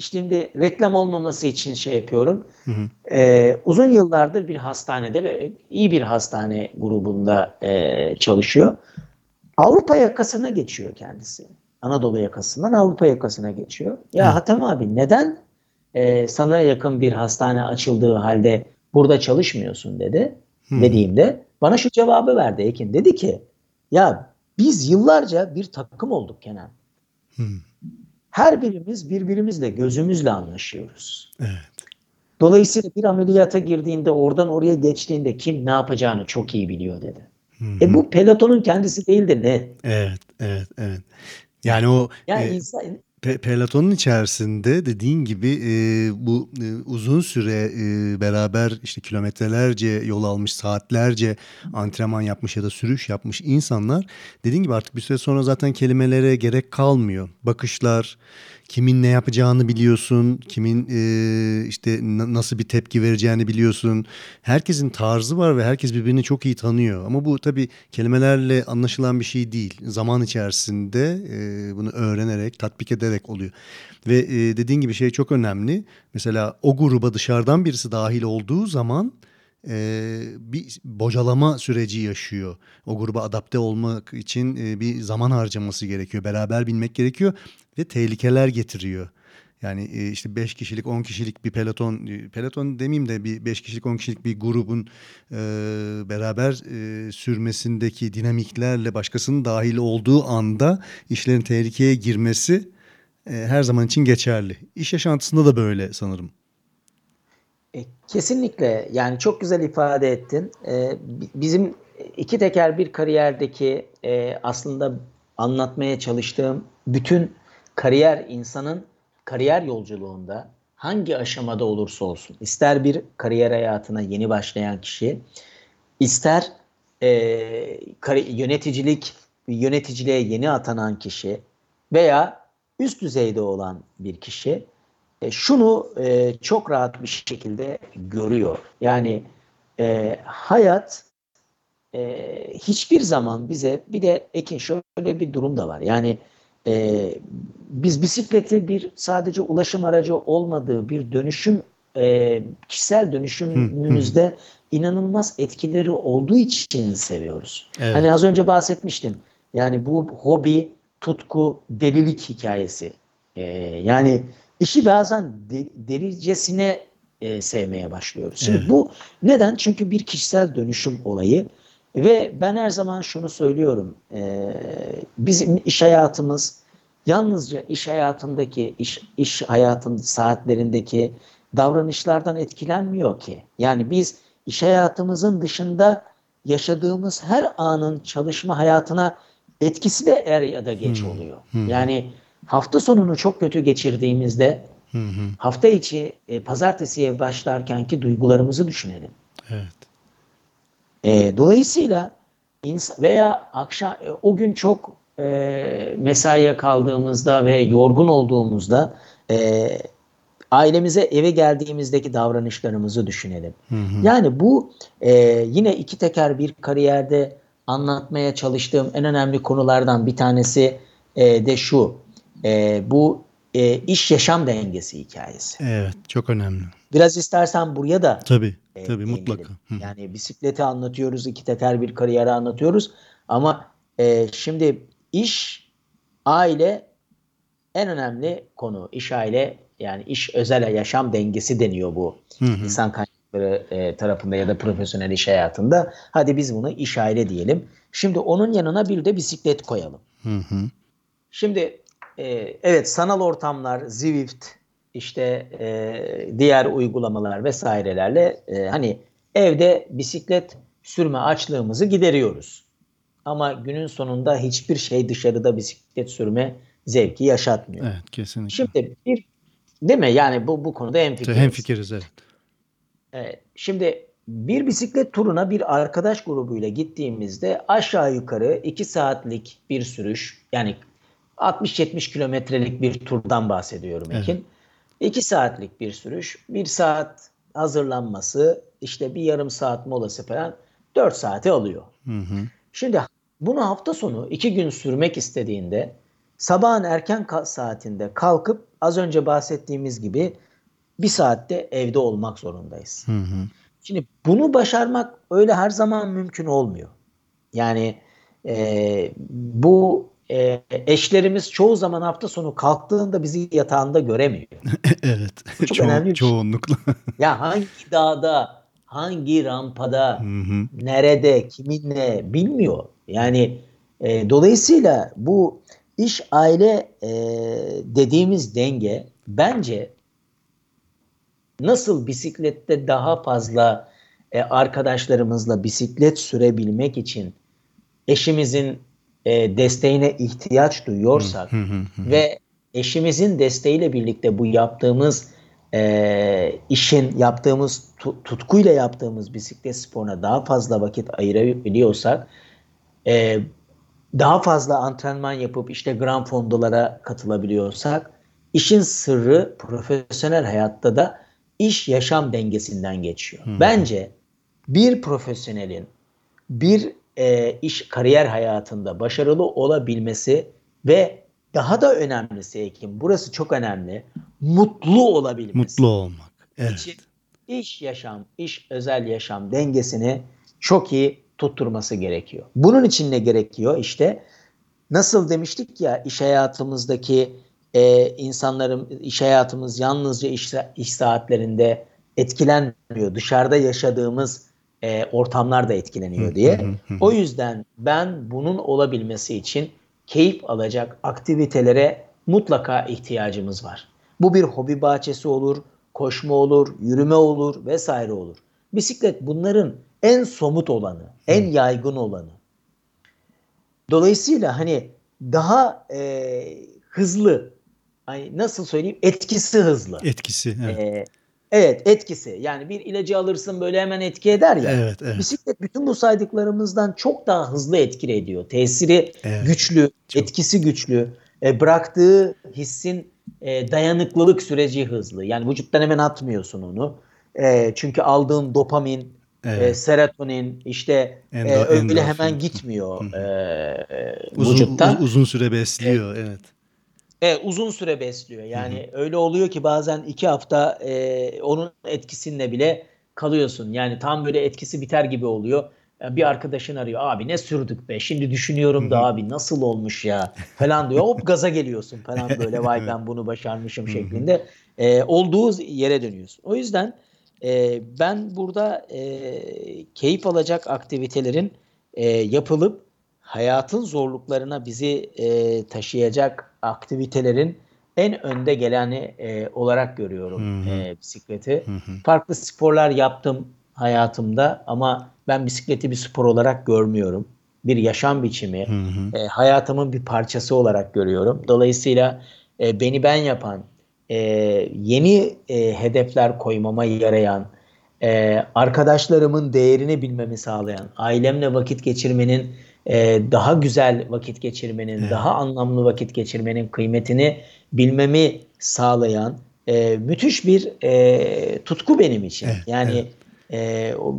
şimdi reklam olmaması için şey yapıyorum. Hı hı. E, uzun yıllardır bir hastanede ve iyi bir hastane grubunda e, çalışıyor. Avrupa yakasına geçiyor kendisi. Anadolu yakasından Avrupa yakasına geçiyor. Ya Hı. Hatem abi neden e, sana yakın bir hastane açıldığı halde burada çalışmıyorsun dedi. Hı. Dediğimde bana şu cevabı verdi Ekin. Dedi ki ya biz yıllarca bir takım olduk Kenan. Hı. Her birimiz birbirimizle gözümüzle anlaşıyoruz. Evet. Dolayısıyla bir ameliyata girdiğinde oradan oraya geçtiğinde kim ne yapacağını çok iyi biliyor dedi. Hı-hı. E bu pelotonun kendisi değil de ne? Evet, evet, evet. Yani o yani e, insan Pe içerisinde dediğin gibi e, bu e, uzun süre e, beraber işte kilometrelerce yol almış, saatlerce antrenman yapmış ya da sürüş yapmış insanlar dediğin gibi artık bir süre sonra zaten kelimelere gerek kalmıyor. Bakışlar, kimin ne yapacağını biliyorsun, kimin e, işte nasıl bir tepki vereceğini biliyorsun. Herkesin tarzı var ve herkes birbirini çok iyi tanıyor. Ama bu tabii kelimelerle anlaşılan bir şey değil. Zaman içerisinde e, bunu öğrenerek, tatbik ederek oluyor. Ve e, dediğin gibi şey çok önemli. Mesela o gruba dışarıdan birisi dahil olduğu zaman e, bir bocalama süreci yaşıyor. O gruba adapte olmak için e, bir zaman harcaması gerekiyor. Beraber bilmek gerekiyor ve tehlikeler getiriyor. Yani e, işte 5 kişilik 10 kişilik bir peloton, e, peloton demeyeyim de bir 5 kişilik 10 kişilik bir grubun e, beraber e, sürmesindeki dinamiklerle başkasının dahil olduğu anda işlerin tehlikeye girmesi e, her zaman için geçerli. İş yaşantısında da böyle sanırım. E, kesinlikle yani çok güzel ifade ettin. E, bizim iki teker bir kariyerdeki e, aslında anlatmaya çalıştığım bütün kariyer insanın kariyer yolculuğunda hangi aşamada olursa olsun ister bir kariyer hayatına yeni başlayan kişi ister e, yöneticilik yöneticiliğe yeni atanan kişi veya üst düzeyde olan bir kişi e, şunu e, çok rahat bir şekilde görüyor. Yani e, hayat e, hiçbir zaman bize bir de Ekin şöyle bir durum da var. Yani e, biz bisikleti bir sadece ulaşım aracı olmadığı bir dönüşüm e, kişisel dönüşümümüzde inanılmaz etkileri olduğu için seviyoruz. Evet. Hani az önce bahsetmiştim. Yani bu hobi, tutku, delilik hikayesi. E, yani işi bazen de, delicesine e, sevmeye başlıyoruz. Şimdi evet. bu neden? Çünkü bir kişisel dönüşüm olayı ve ben her zaman şunu söylüyorum. E, bizim iş hayatımız yalnızca iş hayatındaki iş, iş hayatın saatlerindeki davranışlardan etkilenmiyor ki. Yani biz iş hayatımızın dışında yaşadığımız her anın çalışma hayatına etkisi de er ya da geç hmm. oluyor. Hmm. Yani hafta sonunu çok kötü geçirdiğimizde hmm. hafta içi e, pazartesiye başlarkenki duygularımızı düşünelim. Evet. E, dolayısıyla veya akşam e, o gün çok e, mesaiye kaldığımızda ve yorgun olduğumuzda e, ailemize eve geldiğimizdeki davranışlarımızı düşünelim. Hı hı. Yani bu e, yine iki teker bir kariyerde anlatmaya çalıştığım en önemli konulardan bir tanesi e, de şu. E, bu e, iş yaşam dengesi hikayesi. Evet, çok önemli. Biraz istersen buraya da tabii, e, tabii mutlaka. Hı. Yani bisikleti anlatıyoruz, iki teker bir kariyeri anlatıyoruz ama e, şimdi iş, aile en önemli konu. İş aile yani iş özel yaşam dengesi deniyor bu. Hı hı. İnsan kaynakları e, tarafında ya da profesyonel iş hayatında. Hadi biz bunu iş aile diyelim. Şimdi onun yanına bir de bisiklet koyalım. Hı hı. Şimdi e, evet sanal ortamlar, Zwift, işte e, diğer uygulamalar vesairelerle e, hani evde bisiklet sürme açlığımızı gideriyoruz. Ama günün sonunda hiçbir şey dışarıda bisiklet sürme zevki yaşatmıyor. Evet kesinlikle. Şimdi bir değil mi? Yani bu bu konuda hemfikiriz. Hemfikiriz evet. evet. Şimdi bir bisiklet turuna bir arkadaş grubuyla gittiğimizde aşağı yukarı 2 saatlik bir sürüş yani 60-70 kilometrelik bir turdan bahsediyorum Ekin. Evet. 2 saatlik bir sürüş, 1 saat hazırlanması, işte bir yarım saat molası falan 4 saati alıyor. Hı hı. Şimdi bunu hafta sonu 2 gün sürmek istediğinde sabahın erken saatinde kalkıp az önce bahsettiğimiz gibi bir saatte evde olmak zorundayız. Hı hı. Şimdi bunu başarmak öyle her zaman mümkün olmuyor. Yani e, bu e, eşlerimiz çoğu zaman hafta sonu kalktığında bizi yatağında göremiyor. evet. Çok Ço- önemli şey. Çoğunlukla. ya hangi dağda, hangi rampada, nerede, kiminle bilmiyor. Yani e, dolayısıyla bu iş aile e, dediğimiz denge bence nasıl bisiklette daha fazla e, arkadaşlarımızla bisiklet sürebilmek için eşimizin e, desteğine ihtiyaç duyuyorsak ve eşimizin desteğiyle birlikte bu yaptığımız e, işin yaptığımız tutkuyla yaptığımız bisiklet sporuna daha fazla vakit ayırabiliyorsak e, daha fazla antrenman yapıp işte Grand Fondolara katılabiliyorsak işin sırrı profesyonel hayatta da iş yaşam dengesinden geçiyor. Hmm. Bence bir profesyonelin bir e, iş kariyer hayatında başarılı olabilmesi ve daha da önemlisi Ekim burası çok önemli mutlu olabilmesi. Mutlu olmak. Evet. İçin, iş yaşam, iş özel yaşam dengesini çok iyi tutturması gerekiyor. Bunun için ne gerekiyor? İşte nasıl demiştik ya iş hayatımızdaki e, insanların iş hayatımız yalnızca iş, iş saatlerinde etkilenmiyor. Dışarıda yaşadığımız e, ortamlar da etkileniyor diye. O yüzden ben bunun olabilmesi için keyif alacak aktivitelere mutlaka ihtiyacımız var. Bu bir hobi bahçesi olur, koşma olur, yürüme olur vesaire olur. Bisiklet bunların en somut olanı, en yaygın olanı. Dolayısıyla hani daha e, hızlı, hani nasıl söyleyeyim etkisi hızlı. Etkisi evet. E, evet etkisi yani bir ilacı alırsın böyle hemen etki eder ya. Evet, evet. Bisiklet bütün bu saydıklarımızdan çok daha hızlı etki ediyor. Tesiri evet, güçlü, çok. etkisi güçlü. E, bıraktığı hissin e, dayanıklılık süreci hızlı. Yani vücuttan hemen atmıyorsun onu. E, çünkü aldığın dopamin, evet. e, serotonin işte Endo, e, öyle endorfin. hemen gitmiyor e, uzun, vücuttan. Uz, uzun süre besliyor e, evet. Evet uzun süre besliyor. Yani Hı-hı. öyle oluyor ki bazen iki hafta e, onun etkisinde bile kalıyorsun. Yani tam böyle etkisi biter gibi oluyor. bir arkadaşın arıyor. Abi ne sürdük be. Şimdi düşünüyorum da abi nasıl olmuş ya falan diyor. Hop gaza geliyorsun falan böyle. Vay ben bunu başarmışım şeklinde. E, olduğu yere dönüyorsun. O yüzden e, ben burada e, keyif alacak aktivitelerin e, yapılıp hayatın zorluklarına bizi e, taşıyacak aktivitelerin en önde geleni e, olarak görüyorum hı hı. E, bisikleti. Hı hı. Farklı sporlar yaptım hayatımda ama ben bisikleti bir spor olarak görmüyorum. Bir yaşam biçimi, hı hı. E, hayatımın bir parçası olarak görüyorum. Dolayısıyla e, beni ben yapan, e, yeni e, hedefler koymama yarayan, e, arkadaşlarımın değerini bilmemi sağlayan, ailemle vakit geçirmenin e, daha güzel vakit geçirmenin, evet. daha anlamlı vakit geçirmenin kıymetini bilmemi sağlayan e, müthiş bir e, tutku benim için. Evet, yani evet. E, o,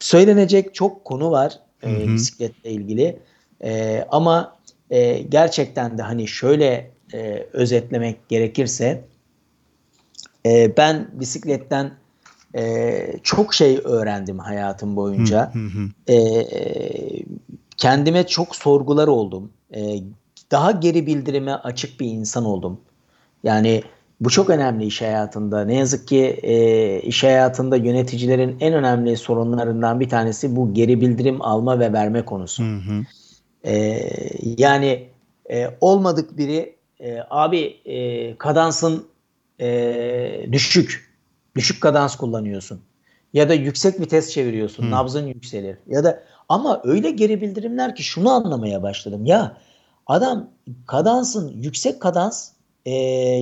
söylenecek çok konu var e, bisikletle ilgili e, ama e, gerçekten de hani şöyle e, özetlemek gerekirse e, ben bisikletten e, çok şey öğrendim hayatım boyunca. Hı hı. E, kendime çok sorgular oldum. E, daha geri bildirime açık bir insan oldum. Yani bu çok önemli iş hayatında. Ne yazık ki e, iş hayatında yöneticilerin en önemli sorunlarından bir tanesi bu geri bildirim alma ve verme konusu. Hı hı. E, yani e, olmadık biri e, abi e, kadansın e, düşük, düşük kadans kullanıyorsun ya da yüksek vites çeviriyorsun, hı. nabzın yükselir ya da ama öyle geri bildirimler ki şunu anlamaya başladım. Ya adam kadansın yüksek kadans e,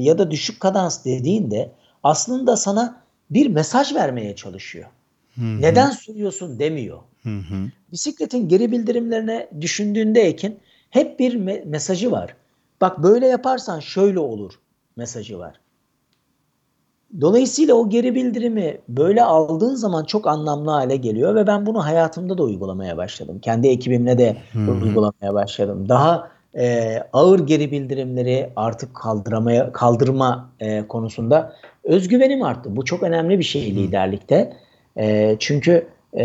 ya da düşük kadans dediğinde aslında sana bir mesaj vermeye çalışıyor. Hı-hı. Neden sürüyorsun demiyor. Hı-hı. Bisikletin geri bildirimlerine düşündüğünde Ekin hep bir me- mesajı var. Bak böyle yaparsan şöyle olur mesajı var. Dolayısıyla o geri bildirimi böyle aldığın zaman çok anlamlı hale geliyor ve ben bunu hayatımda da uygulamaya başladım. Kendi ekibimle de hmm. uygulamaya başladım. Daha e, ağır geri bildirimleri artık kaldıramaya kaldırma e, konusunda özgüvenim arttı. Bu çok önemli bir şey liderlikte. E, çünkü e,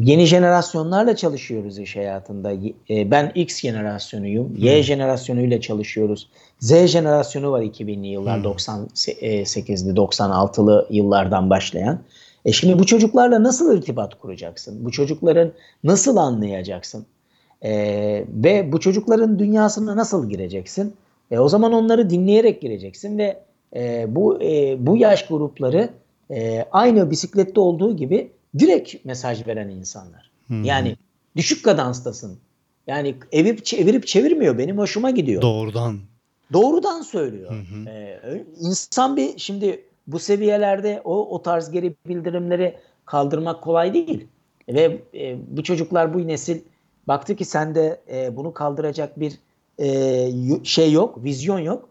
yeni jenerasyonlarla çalışıyoruz iş hayatında. E, ben X jenerasyonuyum. Y hmm. jenerasyonuyla çalışıyoruz. Z jenerasyonu var 2000'li yıllar, hmm. 98'li, 96'lı yıllardan başlayan. E şimdi bu çocuklarla nasıl irtibat kuracaksın? Bu çocukların nasıl anlayacaksın? E, ve bu çocukların dünyasına nasıl gireceksin? E, o zaman onları dinleyerek gireceksin ve e, bu e, bu yaş grupları e, aynı bisiklette olduğu gibi direkt mesaj veren insanlar. Hmm. Yani düşük kadanstasın. Yani evip çevirip çevirmiyor. Benim hoşuma gidiyor. Doğrudan. Doğrudan söylüyor. Hı hı. Ee, insan bir şimdi bu seviyelerde o o tarz geri bildirimleri kaldırmak kolay değil. Ve e, bu çocuklar bu nesil baktı ki sende e, bunu kaldıracak bir e, şey yok, vizyon yok.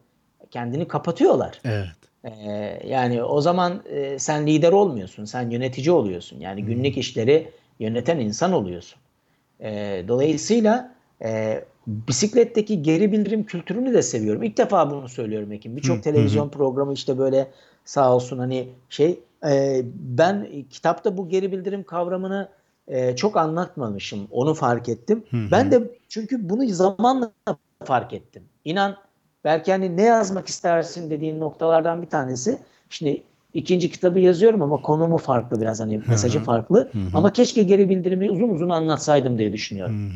Kendini kapatıyorlar. Evet. E, yani o zaman e, sen lider olmuyorsun, sen yönetici oluyorsun. Yani günlük işleri yöneten insan oluyorsun. E, dolayısıyla e, bisikletteki geri bildirim kültürünü de seviyorum. İlk defa bunu söylüyorum Ekim. Birçok televizyon hı. programı işte böyle sağ olsun hani şey e, ben kitapta bu geri bildirim kavramını e, çok anlatmamışım. Onu fark ettim. Hı hı. Ben de çünkü bunu zamanla fark ettim. İnan belki hani ne yazmak istersin dediğin noktalardan bir tanesi. Şimdi ikinci kitabı yazıyorum ama konumu farklı biraz hani mesajı farklı. Ama keşke geri bildirimi uzun uzun anlatsaydım diye düşünüyorum.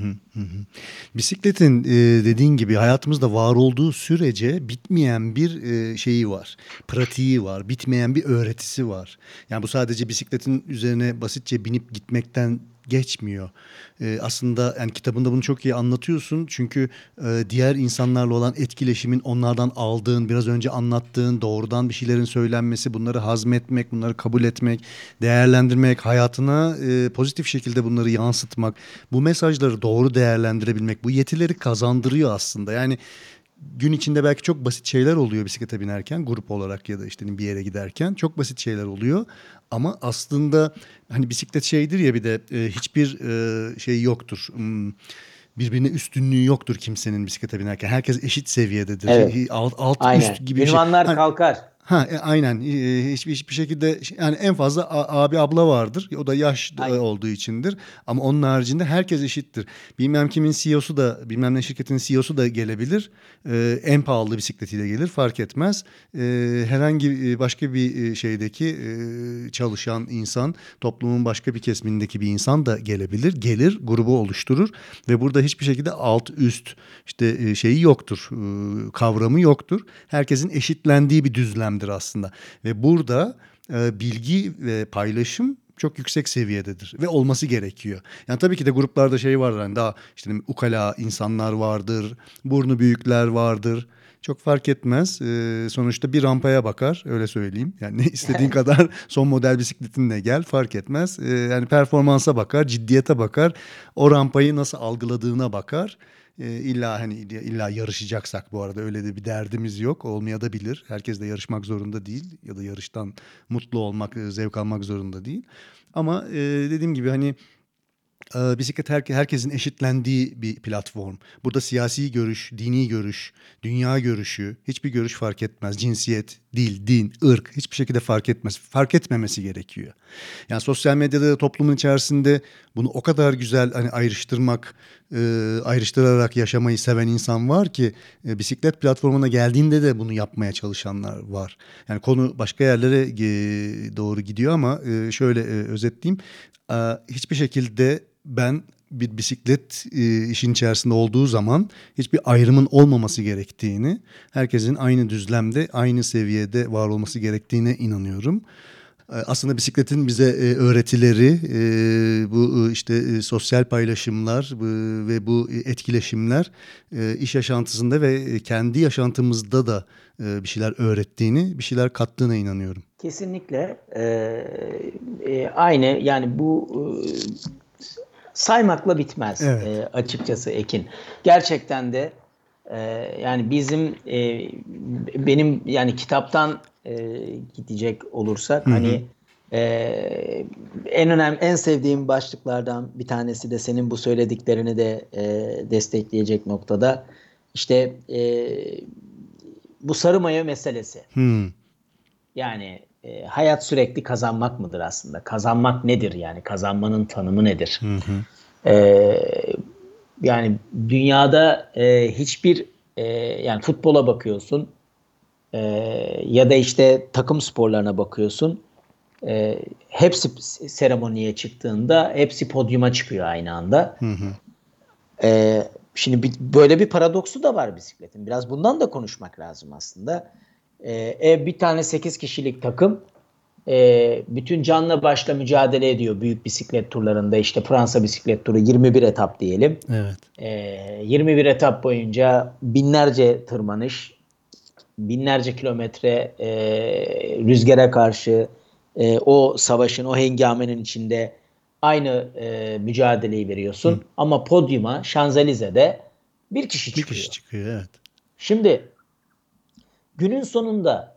Bisikletin e, dediğin gibi hayatımızda var olduğu sürece bitmeyen bir e, şeyi var. Pratiği var. Bitmeyen bir öğretisi var. Yani bu sadece bisikletin üzerine basitçe binip gitmekten geçmiyor. E, aslında yani kitabında bunu çok iyi anlatıyorsun. Çünkü e, diğer insanlarla olan etkileşimin onlardan aldığın, biraz önce anlattığın doğrudan bir şeylerin söylenmesi, bunları hazmetmek, bunları kabul etmek, değerlendirmek, hayatına e, pozitif şekilde bunları yansıtmak, bu mesajları doğru değerlendirebilmek, bu yetileri kazandırıyor aslında. Yani gün içinde belki çok basit şeyler oluyor bisiklete binerken grup olarak ya da işte bir yere giderken çok basit şeyler oluyor ama aslında hani bisiklet şeydir ya bir de e, hiçbir e, şey yoktur. Hmm, birbirine üstünlüğü yoktur kimsenin bisiklete binerken. Herkes eşit seviyededir. Evet. Alt, alt Aynen. üst gibi bir şey. Hani, kalkar. Ha e, aynen e, hiçbir hiçbir şekilde yani en fazla abi abla vardır. O da yaş aynen. olduğu içindir. Ama onun haricinde herkes eşittir. Bilmem kimin CEO'su da bilmem ne şirketin CEO'su da gelebilir. Ee, en pahalı bisikletiyle gelir fark etmez. Ee, herhangi başka bir şeydeki e, çalışan insan toplumun başka bir kesimindeki bir insan da gelebilir. Gelir grubu oluşturur ve burada hiçbir şekilde alt üst işte şeyi yoktur. Kavramı yoktur. Herkesin eşitlendiği bir düzlem dönemdir aslında. Ve burada e, bilgi ve paylaşım çok yüksek seviyededir ve olması gerekiyor. Yani tabii ki de gruplarda şey var yani daha işte ukala insanlar vardır, burnu büyükler vardır. Çok fark etmez. Ee, sonuçta bir rampaya bakar öyle söyleyeyim. Yani ne istediğin kadar son model bisikletinle gel fark etmez. Ee, yani performansa bakar, ciddiyete bakar. O rampayı nasıl algıladığına bakar. E, illa hani illa yarışacaksak bu arada öyle de bir derdimiz yok. Olmaya da bilir. Herkes de yarışmak zorunda değil ya da yarıştan mutlu olmak, e, zevk almak zorunda değil. Ama e, dediğim gibi hani e, bisiklet her, herkesin eşitlendiği bir platform. Burada siyasi görüş, dini görüş, dünya görüşü, hiçbir görüş fark etmez. Cinsiyet, dil, din, ırk hiçbir şekilde fark etmez. Fark etmemesi gerekiyor. Yani sosyal medyada toplumun içerisinde bunu o kadar güzel hani ayrıştırmak, e, ayrıştırarak yaşamayı seven insan var ki e, bisiklet platformuna geldiğinde de bunu yapmaya çalışanlar var. Yani konu başka yerlere doğru gidiyor ama e, şöyle e, özetleyeyim. Hiçbir şekilde ben bir bisiklet e, işin içerisinde olduğu zaman hiçbir ayrımın olmaması gerektiğini, herkesin aynı düzlemde, aynı seviyede var olması gerektiğine inanıyorum. E, aslında bisikletin bize e, öğretileri, e, bu işte sosyal paylaşımlar ve bu etkileşimler iş yaşantısında ve kendi yaşantımızda da bir şeyler öğrettiğini, bir şeyler kattığına inanıyorum. Kesinlikle. Ee, aynı yani bu saymakla bitmez evet. e, açıkçası Ekin. Gerçekten de e, yani bizim e, benim yani kitaptan e, gidecek olursak Hı-hı. hani e, en önemli en sevdiğim başlıklardan bir tanesi de senin bu söylediklerini de e, destekleyecek noktada işte e, bu sarı mayo meselesi. Hı. Yani e, hayat sürekli kazanmak mıdır aslında? Kazanmak nedir yani? Kazanmanın tanımı nedir? Hı hı. E, yani dünyada e, hiçbir e, yani futbola bakıyorsun e, ya da işte takım sporlarına bakıyorsun. E, hepsi seremoniye çıktığında hepsi podyuma çıkıyor aynı anda. Hı hı. E, şimdi bir, böyle bir paradoksu da var bisikletin. Biraz bundan da konuşmak lazım aslında e, bir tane 8 kişilik takım e, bütün canla başla mücadele ediyor büyük bisiklet turlarında. işte Fransa bisiklet turu 21 etap diyelim. Evet. E, 21 etap boyunca binlerce tırmanış, binlerce kilometre e, rüzgara karşı e, o savaşın, o hengamenin içinde aynı e, mücadeleyi veriyorsun. Hı. Ama podyuma Şanzelize'de bir kişi çıkıyor. Bir kişi çıkıyor evet. Şimdi günün sonunda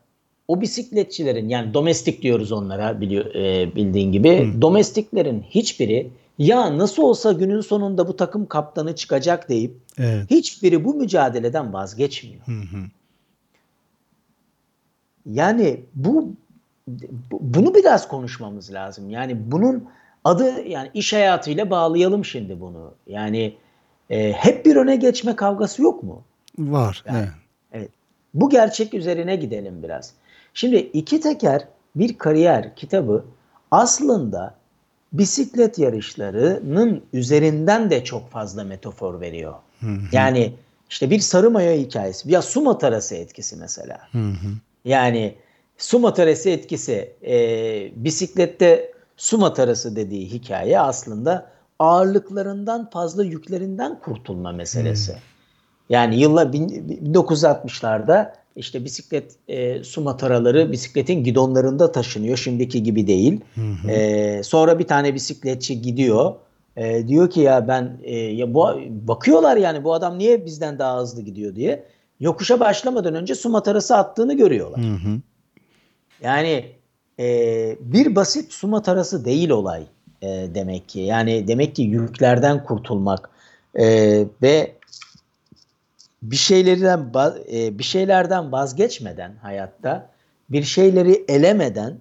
o bisikletçilerin yani domestik diyoruz onlara biliyor, e, bildiğin gibi Hı. domestiklerin hiçbiri ya nasıl olsa günün sonunda bu takım kaptanı çıkacak deyip evet. hiçbiri bu mücadeleden vazgeçmiyor. Hı hı. Yani bu bunu biraz konuşmamız lazım. Yani bunun adı yani iş hayatıyla bağlayalım şimdi bunu. Yani e, hep bir öne geçme kavgası yok mu? Var. Yani, evet. Bu gerçek üzerine gidelim biraz. Şimdi iki teker bir kariyer kitabı aslında bisiklet yarışlarının üzerinden de çok fazla metafor veriyor. Hı hı. Yani işte bir sarı maya hikayesi ya su matarası etkisi mesela. Hı hı. Yani su matarası etkisi e, bisiklette su matarası dediği hikaye aslında ağırlıklarından fazla yüklerinden kurtulma meselesi. Yani yıllar 1960'larda işte bisiklet e, su mataraları bisikletin gidonlarında taşınıyor. Şimdiki gibi değil. Hı E, sonra bir tane bisikletçi gidiyor. E, diyor ki ya ben e, ya bu bakıyorlar yani bu adam niye bizden daha hızlı gidiyor diye. Yokuşa başlamadan önce su matarası attığını görüyorlar. Hı hı. Yani e, bir basit su matarası değil olay e, demek ki. Yani demek ki yüklerden kurtulmak e, ve bir şeylerden e, bir şeylerden vazgeçmeden hayatta bir şeyleri elemeden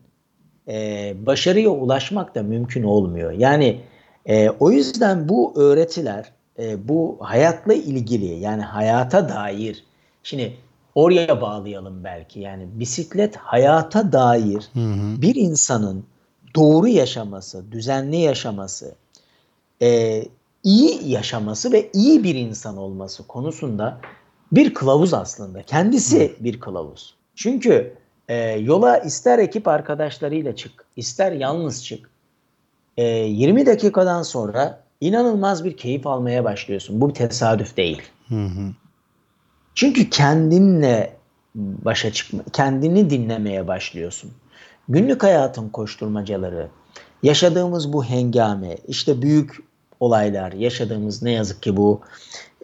e, başarıya ulaşmak da mümkün olmuyor. Yani e, o yüzden bu öğretiler bu hayatla ilgili yani hayata dair şimdi oraya bağlayalım belki yani bisiklet hayata dair hı hı. bir insanın doğru yaşaması, düzenli yaşaması, e, iyi yaşaması ve iyi bir insan olması konusunda bir kılavuz aslında. Kendisi bir kılavuz. Çünkü e, yola ister ekip arkadaşlarıyla çık, ister yalnız çık. E, 20 dakikadan sonra inanılmaz bir keyif almaya başlıyorsun. Bu bir tesadüf değil. Hı hı. Çünkü kendinle başa çıkma, kendini dinlemeye başlıyorsun. Günlük hayatın koşturmacaları, yaşadığımız bu hengame, işte büyük olaylar, yaşadığımız ne yazık ki bu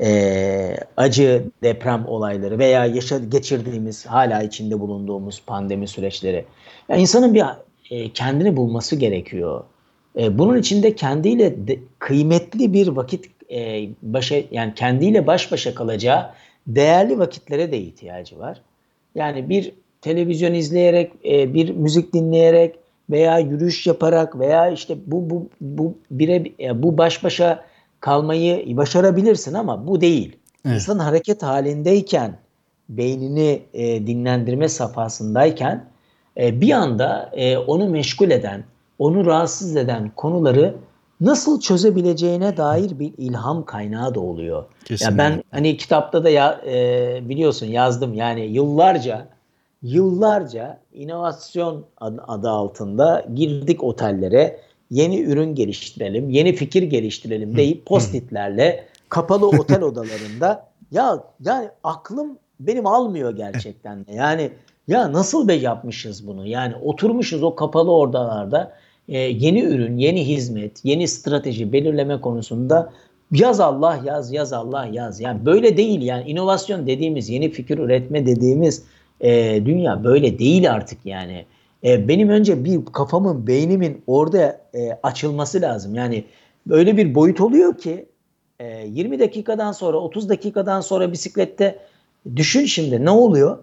e, acı deprem olayları veya yaşa, geçirdiğimiz, hala içinde bulunduğumuz pandemi süreçleri. Yani insanın bir e, kendini bulması gerekiyor. E, bunun içinde kendiyle de, kıymetli bir vakit e, başa yani kendiyle baş başa kalacağı değerli vakitlere de ihtiyacı var. Yani bir televizyon izleyerek, e, bir müzik dinleyerek veya yürüyüş yaparak veya işte bu bu bu bire bu baş başa kalmayı başarabilirsin ama bu değil. Evet. İnsan hareket halindeyken beynini e, dinlendirme safhasındayken e, bir anda e, onu meşgul eden, onu rahatsız eden konuları nasıl çözebileceğine dair bir ilham kaynağı da oluyor. Kesinlikle. Ya ben hani kitapta da ya, e, biliyorsun yazdım yani yıllarca yıllarca inovasyon adı, altında girdik otellere yeni ürün geliştirelim, yeni fikir geliştirelim deyip postitlerle kapalı otel odalarında ya yani aklım benim almıyor gerçekten de. Yani ya nasıl be yapmışız bunu? Yani oturmuşuz o kapalı odalarda e, yeni ürün, yeni hizmet, yeni strateji belirleme konusunda yaz Allah yaz, yaz Allah yaz. Yani böyle değil yani inovasyon dediğimiz, yeni fikir üretme dediğimiz e, dünya böyle değil artık yani. E, benim önce bir kafamın, beynimin orada e, açılması lazım. Yani böyle bir boyut oluyor ki e, 20 dakikadan sonra, 30 dakikadan sonra bisiklette düşün şimdi ne oluyor?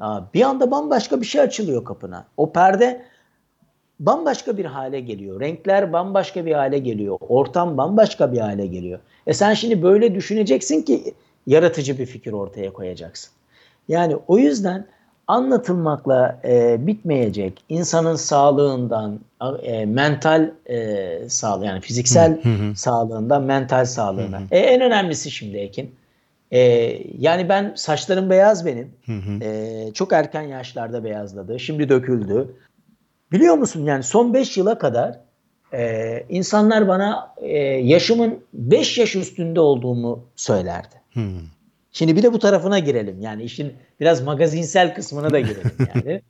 Ya, bir anda bambaşka bir şey açılıyor kapına. O perde bambaşka bir hale geliyor. Renkler bambaşka bir hale geliyor. Ortam bambaşka bir hale geliyor. E sen şimdi böyle düşüneceksin ki yaratıcı bir fikir ortaya koyacaksın. Yani o yüzden anlatılmakla e, bitmeyecek insanın sağlığından, e, mental e, sağlığı yani fiziksel hı hı. sağlığından mental sağlığına. Hı hı. E, en önemlisi şimdi Ekin E, yani ben saçlarım beyaz benim. Hı hı. E, çok erken yaşlarda beyazladı. Şimdi döküldü. Biliyor musun yani son 5 yıla kadar e, insanlar bana e, yaşımın 5 yaş üstünde olduğumu söylerdi. Hı. Şimdi bir de bu tarafına girelim. Yani işin biraz magazinsel kısmına da girelim yani.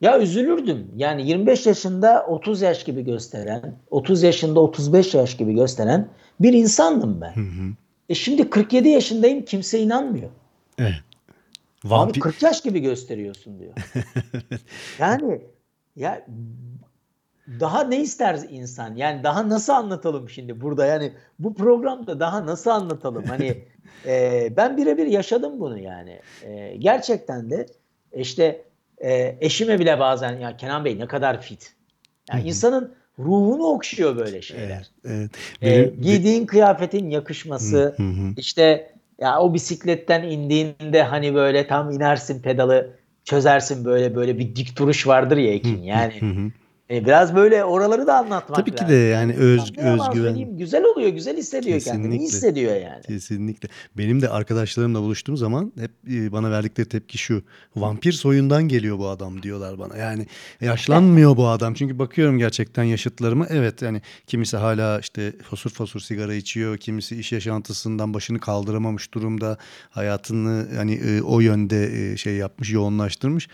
ya üzülürdüm. Yani 25 yaşında 30 yaş gibi gösteren, 30 yaşında 35 yaş gibi gösteren bir insandım ben. Hı hı. E şimdi 47 yaşındayım kimse inanmıyor. Evet. Vampir... Abi 40 yaş gibi gösteriyorsun diyor. yani ya daha ne ister insan? Yani daha nasıl anlatalım şimdi burada? Yani bu programda daha nasıl anlatalım? Hani e, ben birebir yaşadım bunu yani. E, gerçekten de işte e, eşime bile bazen ya Kenan Bey ne kadar fit. Yani insanın ruhunu okşuyor böyle şeyler. Evet, evet. Benim, e, giydiğin kıyafetin yakışması, hı hı. işte ya o bisikletten indiğinde hani böyle tam inersin pedalı çözersin böyle böyle bir dik duruş vardır ya Ekin yani. Hı hı. E, biraz böyle oraları da anlatmak Tabii ki de yani öz, özgüven. Güzel oluyor, güzel hissediyor Kesinlikle. kendini, hissediyor yani. Kesinlikle. Benim de arkadaşlarımla buluştuğum zaman hep e, bana verdikleri tepki şu. Vampir soyundan geliyor bu adam diyorlar bana. Yani yaşlanmıyor bu adam. Çünkü bakıyorum gerçekten yaşıtlarıma. Evet yani kimisi hala işte fosur fosur sigara içiyor. Kimisi iş yaşantısından başını kaldıramamış durumda. Hayatını hani e, o yönde şey yapmış, yoğunlaştırmış.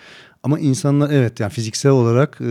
Ama insanlar evet yani fiziksel olarak e,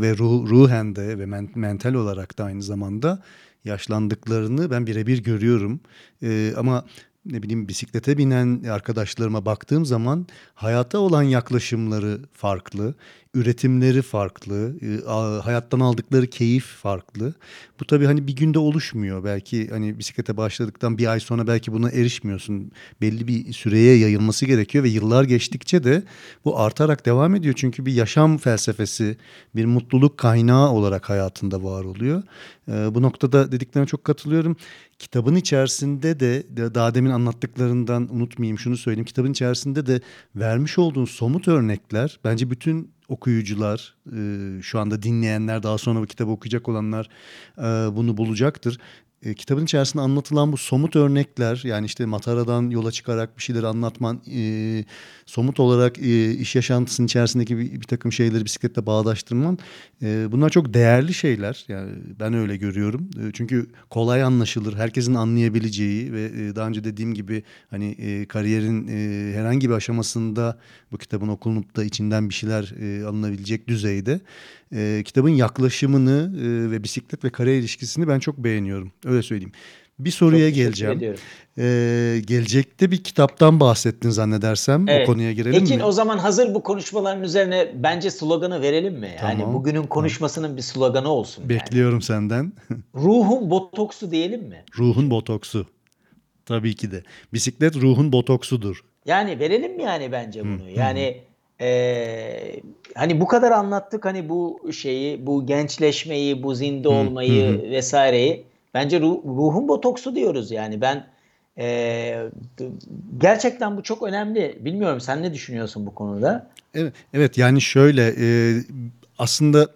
ve ruh, ruhen de ve men, mental olarak da aynı zamanda yaşlandıklarını ben birebir görüyorum. E, ama ne bileyim bisiklete binen arkadaşlarıma baktığım zaman hayata olan yaklaşımları farklı üretimleri farklı, e, hayattan aldıkları keyif farklı. Bu tabii hani bir günde oluşmuyor. Belki hani bisiklete başladıktan bir ay sonra belki buna erişmiyorsun. Belli bir süreye yayılması gerekiyor ve yıllar geçtikçe de bu artarak devam ediyor. Çünkü bir yaşam felsefesi, bir mutluluk kaynağı olarak hayatında var oluyor. E, bu noktada dediklerine çok katılıyorum. Kitabın içerisinde de daha demin anlattıklarından unutmayayım şunu söyleyeyim. Kitabın içerisinde de vermiş olduğun somut örnekler bence bütün okuyucular, e, şu anda dinleyenler, daha sonra bu kitabı okuyacak olanlar e, bunu bulacaktır e, kitabın içerisinde anlatılan bu somut örnekler yani işte Matara'dan yola çıkarak bir şeyleri anlatman e, somut olarak e, iş yaşantısının içerisindeki bir, bir takım şeyleri bisikletle bağdaştırman e, bunlar çok değerli şeyler. Yani ben öyle görüyorum. E, çünkü kolay anlaşılır. Herkesin anlayabileceği ve e, daha önce dediğim gibi hani e, kariyerin e, herhangi bir aşamasında bu kitabın okunup da içinden bir şeyler e, alınabilecek düzeyde e, kitabın yaklaşımını e, ve bisiklet ve kare ilişkisini ben çok beğeniyorum. Öyle söyleyeyim. Bir soruya geleceğim. Ee, gelecekte bir kitaptan bahsettin zannedersem. Evet. O konuya girelim Ekin, mi? o zaman hazır bu konuşmaların üzerine bence sloganı verelim mi? Tamam. Yani bugünün konuşmasının bir sloganı olsun. Bekliyorum yani. senden. ruhun botoksu diyelim mi? Ruhun botoksu. Tabii ki de. Bisiklet ruhun botoksudur. Yani verelim mi yani bence bunu? Hı. Yani ee, hani bu kadar anlattık hani bu şeyi, bu gençleşmeyi, bu zinde olmayı hı hı. vesaireyi. Bence ruh, ruhun botoksu diyoruz yani. Ben e, gerçekten bu çok önemli. Bilmiyorum sen ne düşünüyorsun bu konuda? Evet, evet yani şöyle e, aslında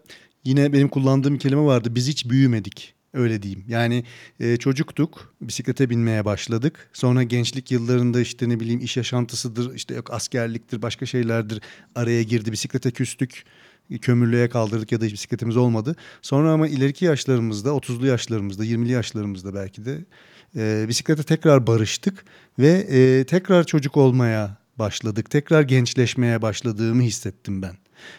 yine benim kullandığım kelime vardı. Biz hiç büyümedik. Öyle diyeyim. Yani e, çocuktuk, bisiklete binmeye başladık. Sonra gençlik yıllarında işte ne bileyim iş yaşantısıdır, işte yok askerliktir, başka şeylerdir araya girdi. Bisiklete küstük, kömürlüğe kaldırdık ya da hiç bisikletimiz olmadı. Sonra ama ileriki yaşlarımızda, 30'lu yaşlarımızda, 20'li yaşlarımızda belki de e, bisiklete tekrar barıştık ve e, tekrar çocuk olmaya başladık. Tekrar gençleşmeye başladığımı hissettim ben.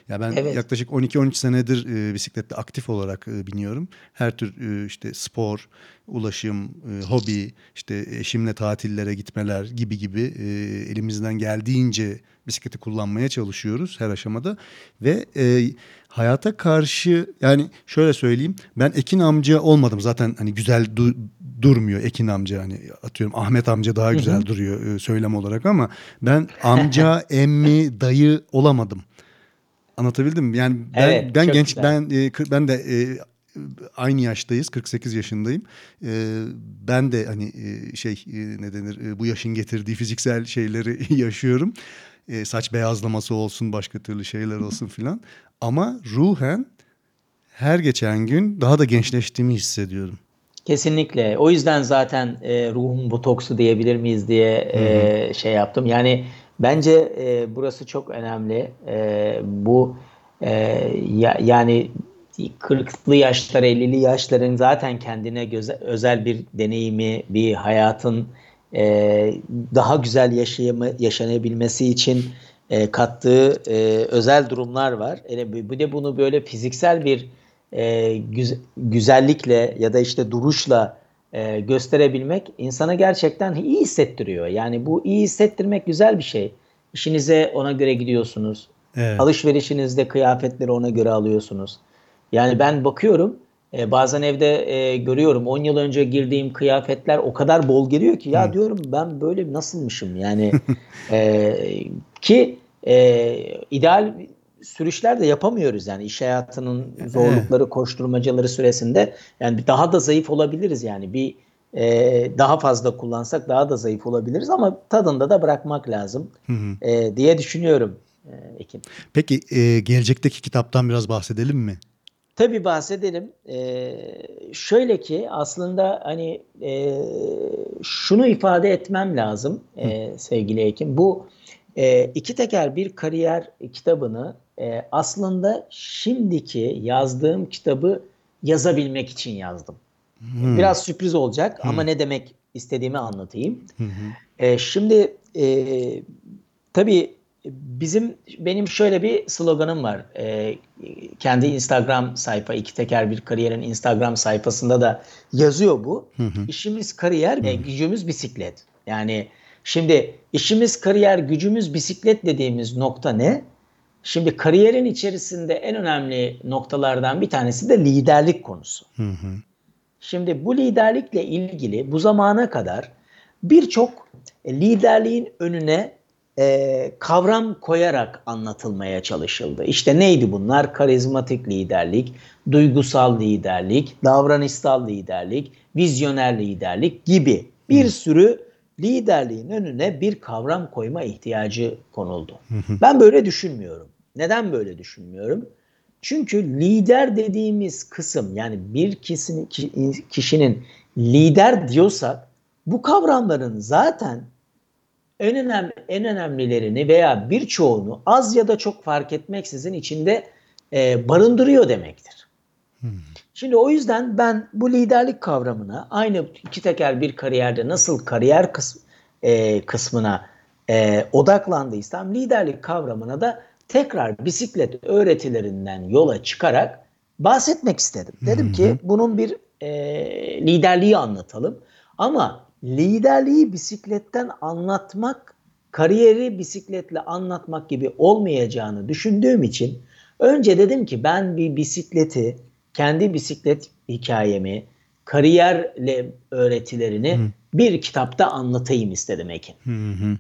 Ya ben evet. yaklaşık 12-13 senedir e, bisikletle aktif olarak e, biniyorum. Her tür e, işte spor, ulaşım, e, hobi, işte eşimle tatillere gitmeler gibi gibi e, elimizden geldiğince bisikleti kullanmaya çalışıyoruz her aşamada ve e, hayata karşı yani şöyle söyleyeyim ben Ekin amca olmadım zaten hani güzel du- durmuyor Ekin amca hani atıyorum Ahmet amca daha güzel duruyor e, söylem olarak ama ben amca, emmi, dayı olamadım. Anlatabildim mi? Yani ben evet, ben genç güzel. ben e, ben de e, aynı yaştayız. 48 yaşındayım. E, ben de hani e, şey e, ne denir e, bu yaşın getirdiği fiziksel şeyleri yaşıyorum. E, saç beyazlaması olsun, başka türlü şeyler olsun filan. Ama ruhen her geçen gün daha da gençleştiğimi hissediyorum. Kesinlikle. O yüzden zaten e, ruhun botoksu diyebilir miyiz diye e, şey yaptım. Yani bence e, burası çok önemli. E, bu e, ya, yani 40'lı yaşlar, 50'li yaşların zaten kendine göze, özel bir deneyimi, bir hayatın e, daha güzel yaşayama, yaşanabilmesi için e, kattığı e, özel durumlar var. Yani bir de bunu böyle fiziksel bir e, güz güzellikle ya da işte duruşla e, gösterebilmek insana gerçekten iyi hissettiriyor. Yani bu iyi hissettirmek güzel bir şey. İşinize ona göre gidiyorsunuz. Evet. Alışverişinizde kıyafetleri ona göre alıyorsunuz. Yani ben bakıyorum e, bazen evde e, görüyorum 10 yıl önce girdiğim kıyafetler o kadar bol geliyor ki ya Hı. diyorum ben böyle nasılmışım yani e, ki e, ideal sürüşler de yapamıyoruz yani iş hayatının zorlukları, koşturmacaları süresinde yani daha da zayıf olabiliriz yani bir e, daha fazla kullansak daha da zayıf olabiliriz ama tadında da bırakmak lazım hı hı. E, diye düşünüyorum e, Ekin. Peki e, gelecekteki kitaptan biraz bahsedelim mi? Tabii bahsedelim. Ee, şöyle ki aslında hani e, şunu ifade etmem lazım e, sevgili Ekim. Bu e, iki teker bir kariyer kitabını e, aslında şimdiki yazdığım kitabı yazabilmek için yazdım. Hmm. Biraz sürpriz olacak hmm. ama ne demek istediğimi anlatayım. Hmm. E, şimdi e, tabii bizim benim şöyle bir sloganım var. E, kendi Instagram sayfa iki teker bir kariyerin Instagram sayfasında da yazıyor bu. Hı hı. İşimiz kariyer ve gücümüz bisiklet. Yani şimdi işimiz kariyer, gücümüz bisiklet dediğimiz nokta ne? Şimdi kariyerin içerisinde en önemli noktalardan bir tanesi de liderlik konusu. Hı hı. Şimdi bu liderlikle ilgili bu zamana kadar birçok liderliğin önüne e, kavram koyarak anlatılmaya çalışıldı. İşte neydi bunlar? Karizmatik liderlik, duygusal liderlik, davranışsal liderlik, vizyoner liderlik gibi bir sürü liderliğin önüne bir kavram koyma ihtiyacı konuldu. Ben böyle düşünmüyorum. Neden böyle düşünmüyorum? Çünkü lider dediğimiz kısım yani bir kişinin, kişinin lider diyorsak bu kavramların zaten en önemli en önemlilerini veya birçoğunu az ya da çok fark etmeksizin içinde e, barındırıyor demektir. Hmm. Şimdi o yüzden ben bu liderlik kavramına aynı iki teker bir kariyerde nasıl kariyer kısm, e, kısmına e, odaklandıysam liderlik kavramına da tekrar bisiklet öğretilerinden yola çıkarak bahsetmek istedim. Dedim ki bunun bir e, liderliği anlatalım ama liderliği bisikletten anlatmak, kariyeri bisikletle anlatmak gibi olmayacağını düşündüğüm için önce dedim ki ben bir bisikleti, kendi bisiklet hikayemi, kariyerle öğretilerini hı. bir kitapta anlatayım istedim Ekin. Hı hı.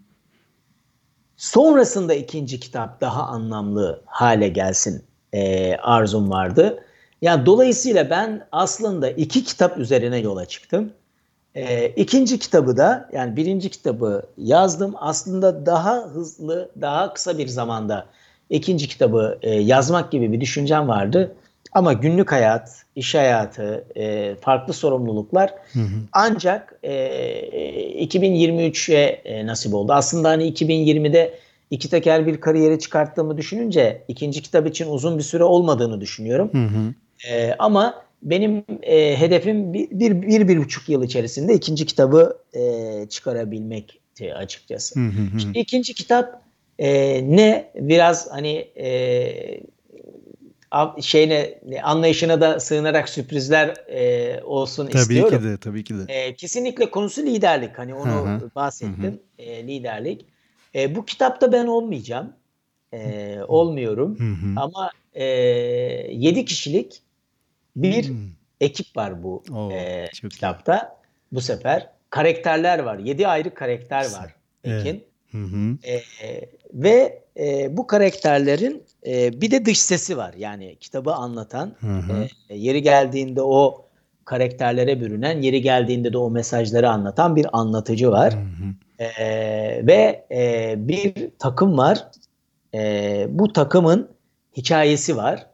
Sonrasında ikinci kitap daha anlamlı hale gelsin e, arzum vardı. Yani dolayısıyla ben aslında iki kitap üzerine yola çıktım. E, ikinci kitabı da yani birinci kitabı yazdım. Aslında daha hızlı, daha kısa bir zamanda ikinci kitabı e, yazmak gibi bir düşüncem vardı. Ama günlük hayat, iş hayatı, e, farklı sorumluluklar hı hı. ancak e, 2023'e e, nasip oldu. Aslında hani 2020'de iki teker bir kariyeri çıkarttığımı düşününce ikinci kitap için uzun bir süre olmadığını düşünüyorum. Hı hı. E, ama benim e, hedefim bir, bir, bir, bir buçuk yıl içerisinde ikinci kitabı e, çıkarabilmekti açıkçası. Hı hı hı. Şimdi ikinci kitap e, ne biraz hani e, şeyine anlayışına da sığınarak sürprizler e, olsun tabii istiyorum. Tabii ki de, tabii ki de. E, kesinlikle konusu liderlik. Hani onu hı. bahsettim. Hı hı. E, liderlik. E, bu kitapta ben olmayacağım. E, olmuyorum. Hı hı. Ama e, 7 kişilik bir hmm. ekip var bu Oo, e, kitapta. Bu sefer karakterler var. Yedi ayrı karakter var Ekin. Evet. E, ve e, bu karakterlerin e, bir de dış sesi var. Yani kitabı anlatan, E, yeri geldiğinde o karakterlere bürünen, yeri geldiğinde de o mesajları anlatan bir anlatıcı var. E, ve e, bir takım var. E, bu takımın hikayesi var.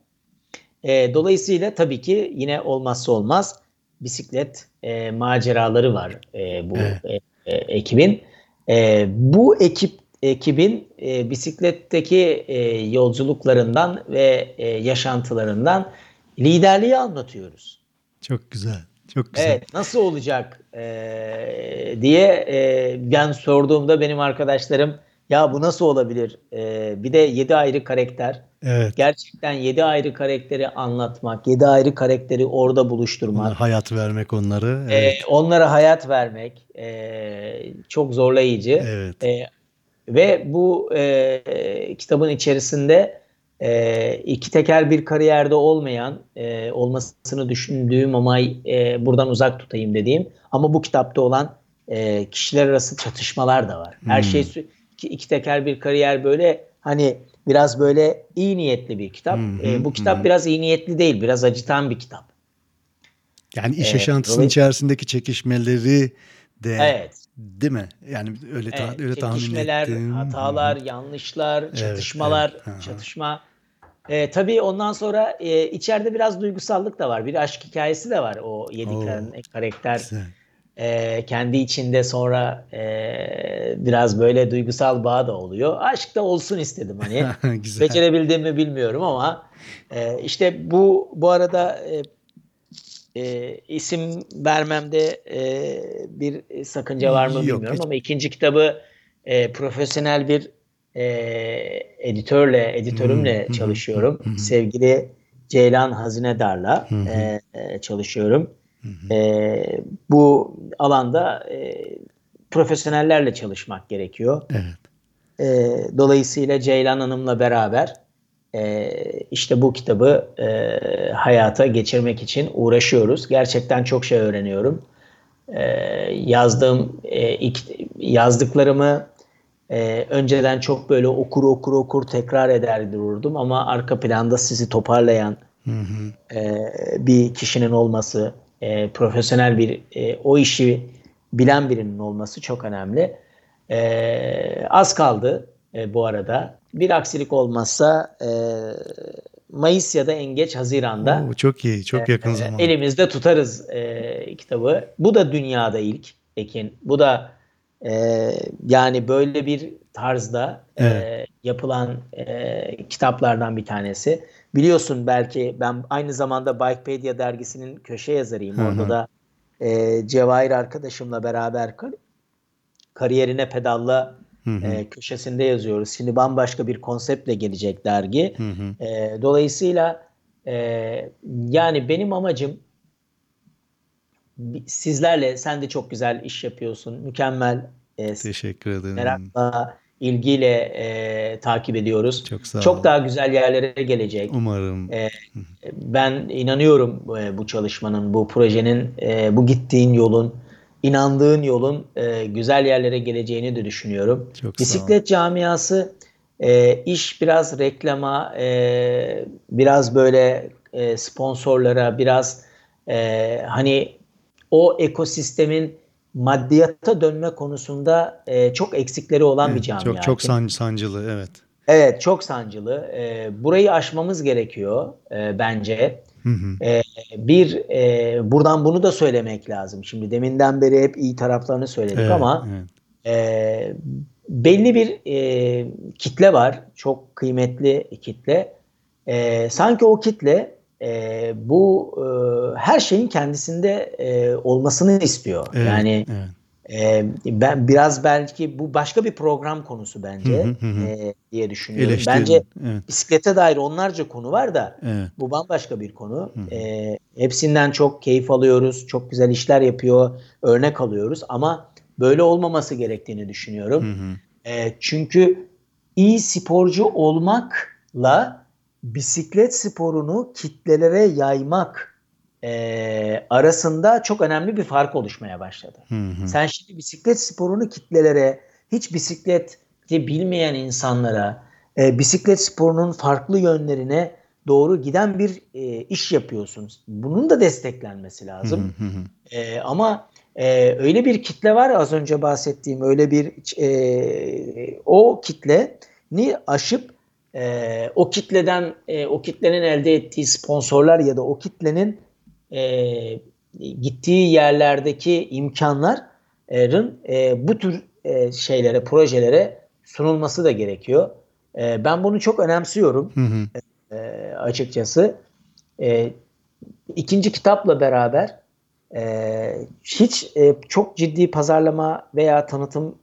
E, dolayısıyla tabii ki yine olmazsa olmaz bisiklet e, maceraları var e, bu evet. e, e, ekibin. E, bu ekip ekibin e, bisikletteki e, yolculuklarından ve e, yaşantılarından liderliği anlatıyoruz. Çok güzel. Çok güzel. Evet, nasıl olacak e, diye e, ben sorduğumda benim arkadaşlarım ya bu nasıl olabilir? E, bir de yedi ayrı karakter. Evet. Gerçekten yedi ayrı karakteri anlatmak, yedi ayrı karakteri orada buluşturmak. Ona hayat vermek onları. Evet. E, onlara hayat vermek e, çok zorlayıcı. Evet. E, ve bu e, kitabın içerisinde e, iki teker bir kariyerde olmayan e, olmasını düşündüğüm ama e, buradan uzak tutayım dediğim ama bu kitapta olan e, kişiler arası çatışmalar da var. Her şey hmm. şey iki, iki teker bir kariyer böyle hani biraz böyle iyi niyetli bir kitap. Hmm, e, bu kitap hmm. biraz iyi niyetli değil, biraz acıtan bir kitap. Yani iş yaşantısının içerisindeki çekişmeleri de evet. değil mi? Yani öyle ta- evet, öyle tahmin ettim. hatalar, yanlışlar, çatışmalar, evet, evet. çatışma. E, tabii ondan sonra e, içeride biraz duygusallık da var. Bir aşk hikayesi de var o yediklerin karakter. Güzel e, kendi içinde sonra e, biraz böyle duygusal bağ da oluyor. Aşk da olsun istedim hani. Becerebildim mi bilmiyorum ama e, işte bu bu arada e, e, isim vermemde e, bir sakınca var mı Yok, bilmiyorum hiç. ama ikinci kitabı e, profesyonel bir e, editörle, editörümle çalışıyorum. Sevgili Ceylan Hazinedar'la e, e, çalışıyorum. E, bu alanda e, profesyonellerle çalışmak gerekiyor. Evet. E, dolayısıyla Ceylan Hanım'la beraber e, işte bu kitabı e, hayata geçirmek için uğraşıyoruz. Gerçekten çok şey öğreniyorum. E, yazdığım e, ilk yazdıklarımı e, önceden çok böyle okur okur okur tekrar eder dururdum ama arka planda sizi toparlayan hı hı. E, bir kişinin olması, e, profesyonel bir e, o işi bilen birinin olması çok önemli. E, az kaldı e, bu arada. Bir aksilik olmazsa e, Mayıs ya da en geç Haziran'da. Oo, çok iyi, çok e, yakın e, zaman. Elimizde tutarız e, kitabı. Bu da dünyada ilk Ekin. Bu da e, yani böyle bir tarzda e, evet. e, yapılan e, kitaplardan bir tanesi. Biliyorsun belki ben aynı zamanda Bikepedia dergisinin köşe yazarıyım. Hı hı. Orada da e, Cevahir arkadaşımla beraber kar kariyerine pedalla hı hı. E, köşesinde yazıyoruz. Şimdi bambaşka bir konseptle gelecek dergi. Hı hı. E, dolayısıyla e, yani benim amacım sizlerle sen de çok güzel iş yapıyorsun. Mükemmel. E, Teşekkür ederim. Merakla ilgiyle e, takip ediyoruz. Çok sağ Çok daha güzel yerlere gelecek. Umarım. E, ben inanıyorum e, bu çalışmanın, bu projenin, e, bu gittiğin yolun, inandığın yolun e, güzel yerlere geleceğini de düşünüyorum. Çok Bisiklet camiası e, iş biraz reklama, e, biraz böyle e, sponsorlara, biraz e, hani o ekosistemin maddiyata dönme konusunda e, çok eksikleri olan evet, bir camia. Çok çok san, sancılı evet. Evet çok sancılı. E, burayı aşmamız gerekiyor e, bence. Hı hı. E, bir e, buradan bunu da söylemek lazım. Şimdi deminden beri hep iyi taraflarını söyledik evet, ama evet. E, belli bir e, kitle var. Çok kıymetli kitle. E, sanki o kitle e, bu e, her şeyin kendisinde e, olmasını istiyor. Evet, yani evet. E, ben biraz belki bu başka bir program konusu bence hı hı hı. E, diye düşünüyorum. Eleştirin. Bence evet. bisiklete dair onlarca konu var da evet. bu bambaşka bir konu. Hı. E, hepsinden çok keyif alıyoruz, çok güzel işler yapıyor, örnek alıyoruz ama böyle olmaması gerektiğini düşünüyorum. Hı hı. E, çünkü iyi sporcu olmakla bisiklet sporunu kitlelere yaymak e, arasında çok önemli bir fark oluşmaya başladı. Hı hı. Sen şimdi bisiklet sporunu kitlelere, hiç bisikleti bilmeyen insanlara, e, bisiklet sporunun farklı yönlerine doğru giden bir e, iş yapıyorsun. Bunun da desteklenmesi lazım. Hı hı hı. E, ama e, öyle bir kitle var az önce bahsettiğim öyle bir e, o kitle ni aşıp e, o kitleden e, o kitlenin elde ettiği sponsorlar ya da o kitlenin e, gittiği yerlerdeki imkanların e, bu tür e, şeylere, projelere sunulması da gerekiyor. E, ben bunu çok önemsiyorum hı hı. E, açıkçası. E, ikinci kitapla beraber e, hiç e, çok ciddi pazarlama veya tanıtım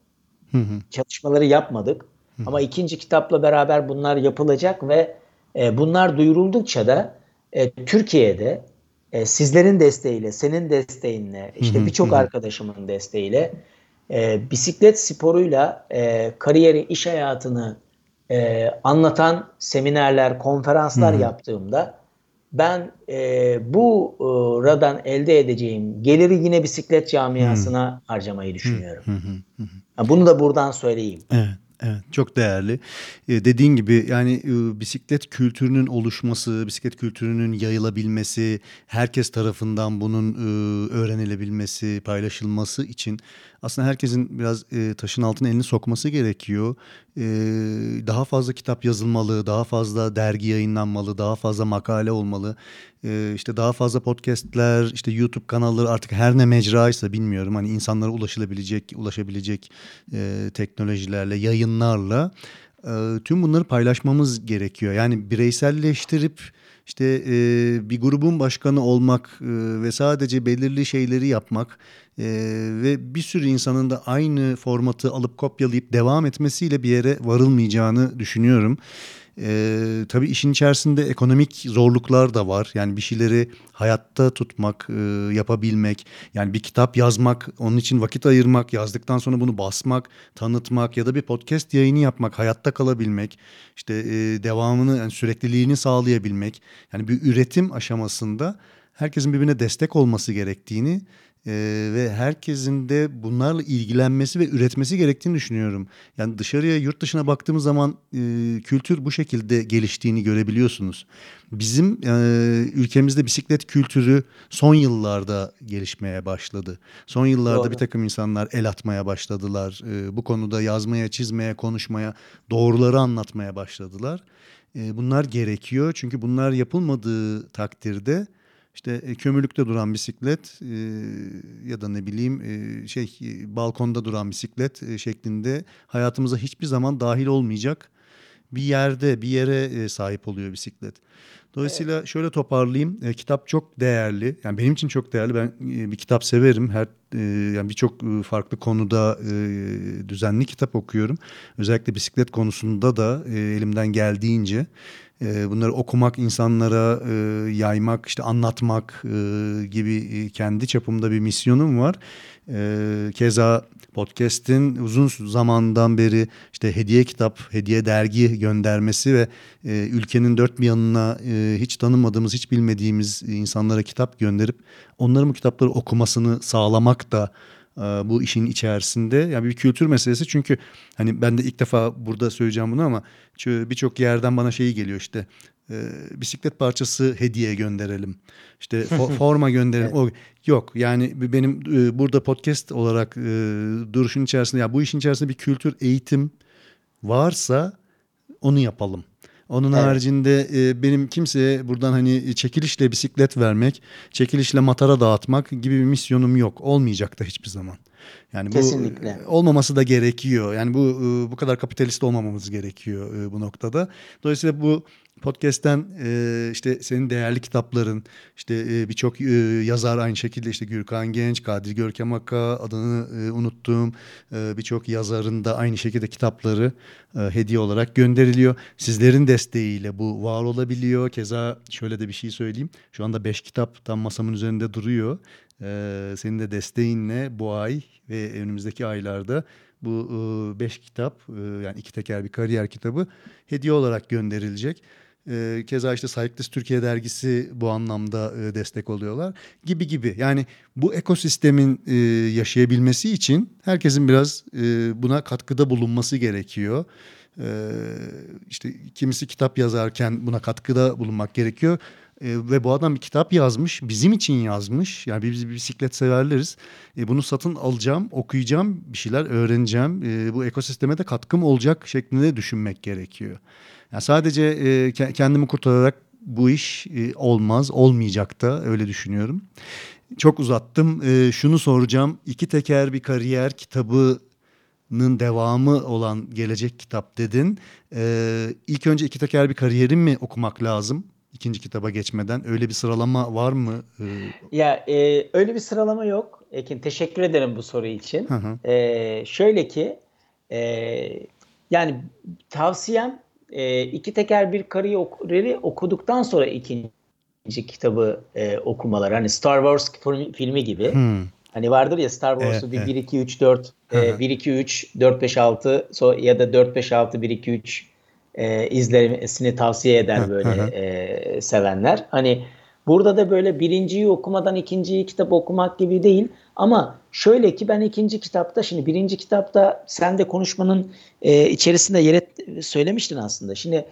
hı hı. çalışmaları yapmadık. Hı. Ama ikinci kitapla beraber bunlar yapılacak ve e, bunlar duyuruldukça da e, Türkiye'de e, sizlerin desteğiyle, senin desteğinle, işte birçok arkadaşımın desteğiyle e, bisiklet sporuyla e, kariyeri, iş hayatını e, anlatan seminerler, konferanslar Hı-hı. yaptığımda ben e, bu e, radan elde edeceğim geliri yine bisiklet camiasına Hı-hı. harcamayı düşünüyorum. Hı-hı. Bunu da buradan söyleyeyim. Evet. Evet çok değerli. Ee, dediğin gibi yani e, bisiklet kültürünün oluşması, bisiklet kültürünün yayılabilmesi, herkes tarafından bunun e, öğrenilebilmesi, paylaşılması için aslında herkesin biraz e, taşın altına elini sokması gerekiyor. E, daha fazla kitap yazılmalı, daha fazla dergi yayınlanmalı, daha fazla makale olmalı. E, işte daha fazla podcastler, işte YouTube kanalları artık her ne mecraysa bilmiyorum. Hani insanlara ulaşılabilecek, ulaşabilecek e, teknolojilerle, yayınlarla e, tüm bunları paylaşmamız gerekiyor. Yani bireyselleştirip işte e, bir grubun başkanı olmak e, ve sadece belirli şeyleri yapmak e, ve bir sürü insanın da aynı formatı alıp kopyalayıp devam etmesiyle bir yere varılmayacağını düşünüyorum. Ee, tabii işin içerisinde ekonomik zorluklar da var. Yani bir şeyleri hayatta tutmak, e, yapabilmek, yani bir kitap yazmak, onun için vakit ayırmak, yazdıktan sonra bunu basmak, tanıtmak ya da bir podcast yayını yapmak, hayatta kalabilmek, işte e, devamını, yani sürekliliğini sağlayabilmek. Yani bir üretim aşamasında herkesin birbirine destek olması gerektiğini ee, ve herkesin de bunlarla ilgilenmesi ve üretmesi gerektiğini düşünüyorum. Yani dışarıya yurt dışına baktığımız zaman e, kültür bu şekilde geliştiğini görebiliyorsunuz. Bizim e, ülkemizde bisiklet kültürü son yıllarda gelişmeye başladı. Son yıllarda Doğru. bir takım insanlar el atmaya başladılar. E, bu konuda yazmaya, çizmeye, konuşmaya, doğruları anlatmaya başladılar. E, bunlar gerekiyor çünkü bunlar yapılmadığı takdirde işte e, kömürlükte duran bisiklet e, ya da ne bileyim e, şey balkonda duran bisiklet e, şeklinde hayatımıza hiçbir zaman dahil olmayacak bir yerde bir yere e, sahip oluyor bisiklet. Dolayısıyla evet. şöyle toparlayayım. E, kitap çok değerli. Yani benim için çok değerli. Ben e, bir kitap severim. Her e, yani birçok e, farklı konuda e, düzenli kitap okuyorum. Özellikle bisiklet konusunda da e, elimden geldiğince e, bunları okumak, insanlara e, yaymak, işte anlatmak e, gibi e, kendi çapımda bir misyonum var. E, keza podcast'in uzun zamandan beri işte hediye kitap, hediye dergi göndermesi ve e, ülkenin dört bir yanına e, hiç tanımadığımız, hiç bilmediğimiz insanlara kitap gönderip onların bu kitapları okumasını sağlamak da bu işin içerisinde. Yani bir kültür meselesi çünkü hani ben de ilk defa burada söyleyeceğim bunu ama birçok yerden bana şeyi geliyor işte e, bisiklet parçası hediye gönderelim. İşte fo- forma gönderelim. O yok. Yani benim e, burada podcast olarak e, duruşun içerisinde ya bu işin içerisinde bir kültür eğitim varsa onu yapalım. Onun evet. haricinde e, benim kimseye buradan hani çekilişle bisiklet vermek, çekilişle matara dağıtmak gibi bir misyonum yok. Olmayacak da hiçbir zaman. Yani bu Kesinlikle. olmaması da gerekiyor. Yani bu e, bu kadar kapitalist olmamamız gerekiyor e, bu noktada. Dolayısıyla bu Podcast'ten e, işte senin değerli kitapların, işte e, birçok e, yazar aynı şekilde işte Gürkan Genç, Kadir Görkem Akka adını e, unuttuğum e, birçok yazarın da aynı şekilde kitapları e, hediye olarak gönderiliyor. Sizlerin desteğiyle bu var olabiliyor. Keza şöyle de bir şey söyleyeyim. Şu anda beş kitap tam masamın üzerinde duruyor. E, senin de desteğinle bu ay ve önümüzdeki aylarda bu e, beş kitap e, yani iki teker bir kariyer kitabı hediye olarak gönderilecek. E, keza işte Cyclist Türkiye dergisi bu anlamda e, destek oluyorlar gibi gibi. Yani bu ekosistemin e, yaşayabilmesi için herkesin biraz e, buna katkıda bulunması gerekiyor. E, işte kimisi kitap yazarken buna katkıda bulunmak gerekiyor. E, ve bu adam bir kitap yazmış, bizim için yazmış. Yani biz bisiklet severleriz. E, bunu satın alacağım, okuyacağım, bir şeyler öğreneceğim. E, bu ekosisteme de katkım olacak şeklinde düşünmek gerekiyor. Yani sadece e, kendimi kurtararak bu iş e, olmaz, olmayacak da öyle düşünüyorum. Çok uzattım. E, şunu soracağım. İki Teker Bir Kariyer kitabının devamı olan Gelecek Kitap dedin. E, ilk önce İki Teker Bir Kariyer'i mi okumak lazım? ikinci kitaba geçmeden öyle bir sıralama var mı? Ya e, öyle bir sıralama yok. Ekin teşekkür ederim bu soru için. Hı hı. E, şöyle ki e, yani tavsiyem e, iki teker bir kariyeri okuduktan sonra ikinci kitabı e, okumaları. Hani Star Wars filmi gibi. Hmm. Hani vardır ya Star Wars'u evet, bir evet. 1 2 3 4 e, 1 2 3 4 5 6 so, ya da 4 5 6 1 2 3 e, izlemesini tavsiye eder böyle e, sevenler. Hani burada da böyle birinciyi okumadan ikinciyi kitap okumak gibi değil. Ama şöyle ki ben ikinci kitapta şimdi birinci kitapta sen de konuşmanın e, içerisinde yer et, söylemiştin aslında. Şimdi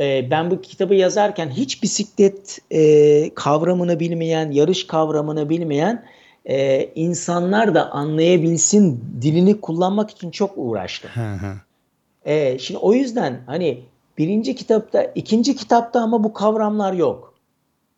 e, ben bu kitabı yazarken hiç bisiklet e, kavramını bilmeyen, yarış kavramını bilmeyen e, insanlar da anlayabilsin dilini kullanmak için çok uğraştım. e, şimdi o yüzden hani birinci kitapta, ikinci kitapta ama bu kavramlar yok.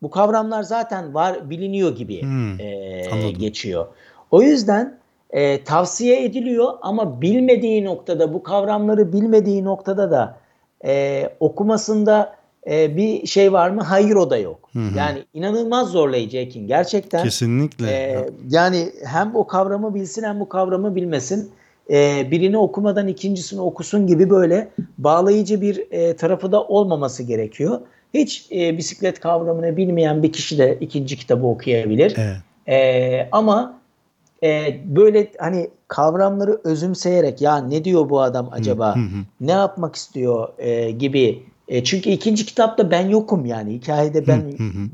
Bu kavramlar zaten var, biliniyor gibi hmm, e, geçiyor. O yüzden e, tavsiye ediliyor ama bilmediği noktada, bu kavramları bilmediği noktada da e, okumasında e, bir şey var mı? Hayır o da yok. Hı hı. Yani inanılmaz zorlayıcı Ekin gerçekten. Kesinlikle. E, yani hem o kavramı bilsin hem bu kavramı bilmesin. E, birini okumadan ikincisini okusun gibi böyle bağlayıcı bir e, tarafı da olmaması gerekiyor. Hiç e, bisiklet kavramını bilmeyen bir kişi de ikinci kitabı okuyabilir. Evet. E, ama e, böyle hani kavramları özümseyerek ya ne diyor bu adam acaba, ne yapmak istiyor e, gibi. E, çünkü ikinci kitapta ben yokum yani hikayede ben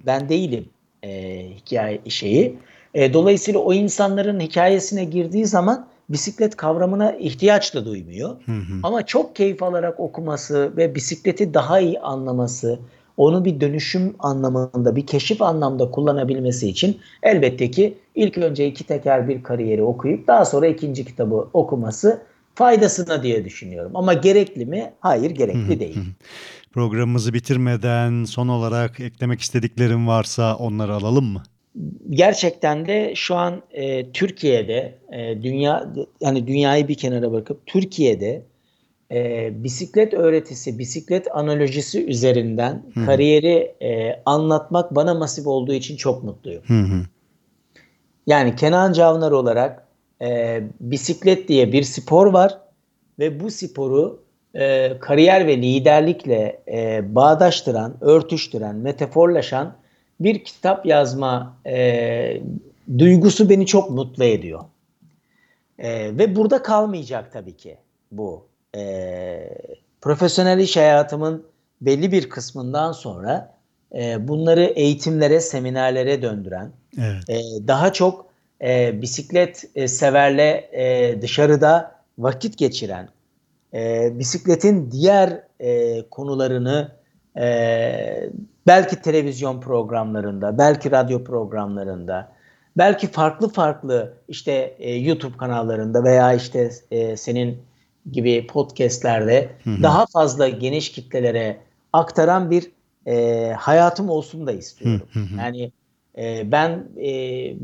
ben değilim e, hikaye şeyi. E, dolayısıyla o insanların hikayesine girdiği zaman bisiklet kavramına ihtiyaç da duymuyor. Ama çok keyif alarak okuması ve bisikleti daha iyi anlaması, onu bir dönüşüm anlamında, bir keşif anlamda kullanabilmesi için elbette ki ilk önce iki teker bir kariyeri okuyup daha sonra ikinci kitabı okuması faydasına diye düşünüyorum. Ama gerekli mi? Hayır gerekli değil. Programımızı bitirmeden son olarak eklemek istediklerim varsa onları alalım mı? Gerçekten de şu an e, Türkiye'de e, dünya yani dünyayı bir kenara bırakıp Türkiye'de e, bisiklet öğretisi, bisiklet analojisi üzerinden Hı-hı. kariyeri e, anlatmak bana masif olduğu için çok mutluyum. Hı-hı. Yani Kenan Cavnar olarak e, bisiklet diye bir spor var ve bu sporu e, kariyer ve liderlikle e, bağdaştıran, örtüştüren, metaforlaşan bir kitap yazma e, duygusu beni çok mutlu ediyor. E, ve burada kalmayacak tabii ki bu e, profesyonel iş hayatımın belli bir kısmından sonra e, bunları eğitimlere, seminerlere döndüren, evet. e, daha çok e, bisiklet e, severle e, dışarıda vakit geçiren, e, bisikletin diğer e, konularını e, belki televizyon programlarında, belki radyo programlarında, belki farklı farklı işte e, YouTube kanallarında veya işte e, senin gibi podcastlerde hı hı. daha fazla geniş kitlelere aktaran bir e, hayatım olsun da istiyorum. Hı hı. Yani e, ben e,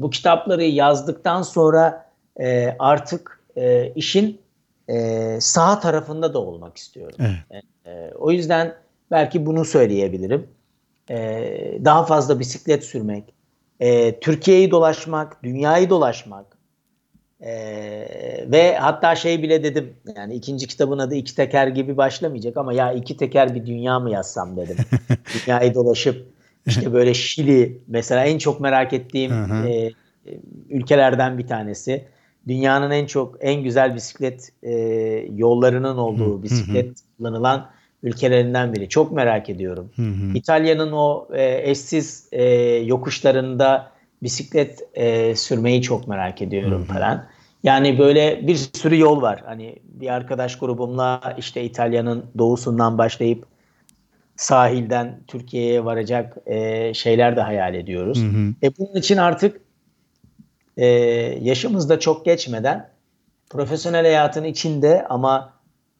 bu kitapları yazdıktan sonra e, artık e, işin e, sağ tarafında da olmak istiyorum. Evet. E, e, o yüzden belki bunu söyleyebilirim. E, daha fazla bisiklet sürmek, e, Türkiye'yi dolaşmak, dünyayı dolaşmak, ee, ve hatta şey bile dedim yani ikinci kitabın adı iki teker gibi başlamayacak ama ya iki teker bir dünya mı yazsam dedim. Dünyayı dolaşıp işte böyle Şili mesela en çok merak ettiğim e, ülkelerden bir tanesi. Dünyanın en çok en güzel bisiklet e, yollarının olduğu bisiklet kullanılan ülkelerinden biri. Çok merak ediyorum. İtalya'nın o e, eşsiz e, yokuşlarında bisiklet e, sürmeyi çok merak ediyorum Hı-hı. falan. Yani böyle bir sürü yol var. Hani bir arkadaş grubumla işte İtalya'nın doğusundan başlayıp sahilden Türkiye'ye varacak e, şeyler de hayal ediyoruz. Hı hı. E bunun için artık e, yaşımızda çok geçmeden profesyonel hayatın içinde ama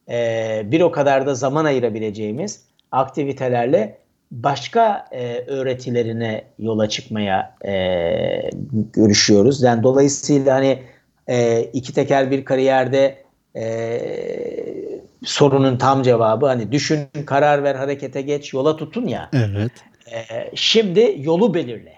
e, bir o kadar da zaman ayırabileceğimiz aktivitelerle başka e, öğretilerine yola çıkmaya e, görüşüyoruz. Yani dolayısıyla hani e, iki teker bir kariyerde e, sorunun tam cevabı hani düşün, karar ver, harekete geç, yola tutun ya. Evet. E, şimdi yolu belirle.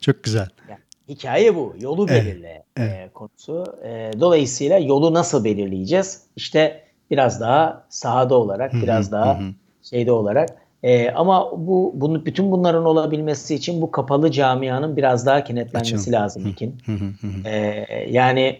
Çok güzel. Yani, hikaye bu. Yolu evet. belirle evet. E, konusu. E, dolayısıyla yolu nasıl belirleyeceğiz? İşte biraz daha sahada olarak, biraz daha şeyde olarak. E, ama bu bunu bütün bunların olabilmesi için bu kapalı camianın biraz daha kenetlenmesi Açın. lazım İkin. e, yani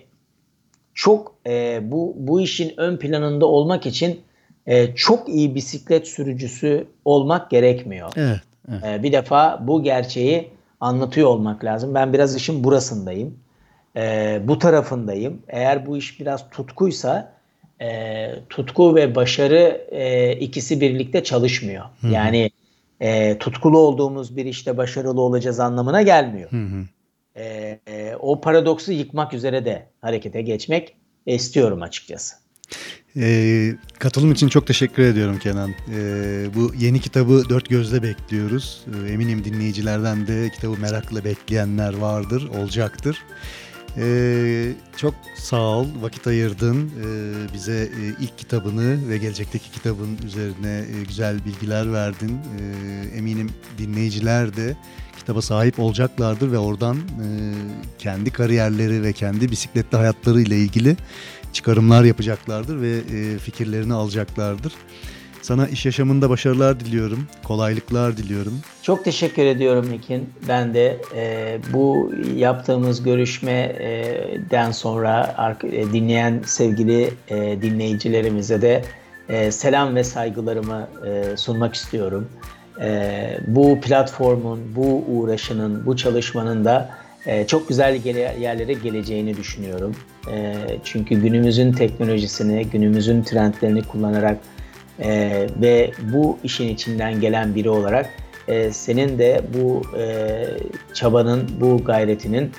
çok e, bu bu işin ön planında olmak için e, çok iyi bisiklet sürücüsü olmak gerekmiyor. Evet. evet. E, bir defa bu gerçeği anlatıyor olmak lazım. Ben biraz işin burasındayım. E, bu tarafındayım. Eğer bu iş biraz tutkuysa e, tutku ve başarı e, ikisi birlikte çalışmıyor. Hı hı. Yani e, tutkulu olduğumuz bir işte başarılı olacağız anlamına gelmiyor. Hı hı. E, e, o paradoksu yıkmak üzere de harekete geçmek istiyorum açıkçası. E, katılım için çok teşekkür ediyorum Kenan. E, bu yeni kitabı dört gözle bekliyoruz. E, eminim dinleyicilerden de kitabı merakla bekleyenler vardır, olacaktır. Ee, çok sağ ol, vakit ayırdın ee, bize e, ilk kitabını ve gelecekteki kitabın üzerine e, güzel bilgiler verdin. Ee, eminim dinleyiciler de kitaba sahip olacaklardır ve oradan e, kendi kariyerleri ve kendi bisikletli hayatları ile ilgili çıkarımlar yapacaklardır ve e, fikirlerini alacaklardır. Sana iş yaşamında başarılar diliyorum, kolaylıklar diliyorum. Çok teşekkür ediyorum Ekin. Ben de e, bu yaptığımız görüşmeden sonra e, dinleyen sevgili e, dinleyicilerimize de e, selam ve saygılarımı e, sunmak istiyorum. E, bu platformun, bu uğraşının, bu çalışmanın da e, çok güzel yerlere geleceğini düşünüyorum. E, çünkü günümüzün teknolojisini, günümüzün trendlerini kullanarak e, ve bu işin içinden gelen biri olarak e, senin de bu e, çabanın, bu gayretinin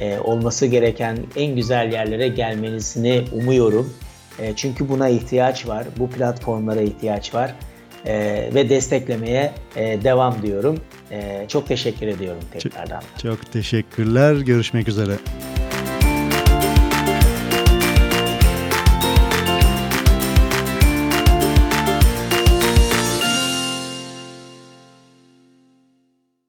e, olması gereken en güzel yerlere gelmenisini umuyorum. E, çünkü buna ihtiyaç var, bu platformlara ihtiyaç var e, ve desteklemeye e, devam diyorum. E, çok teşekkür ediyorum tekrardan. Çok, çok teşekkürler, görüşmek üzere.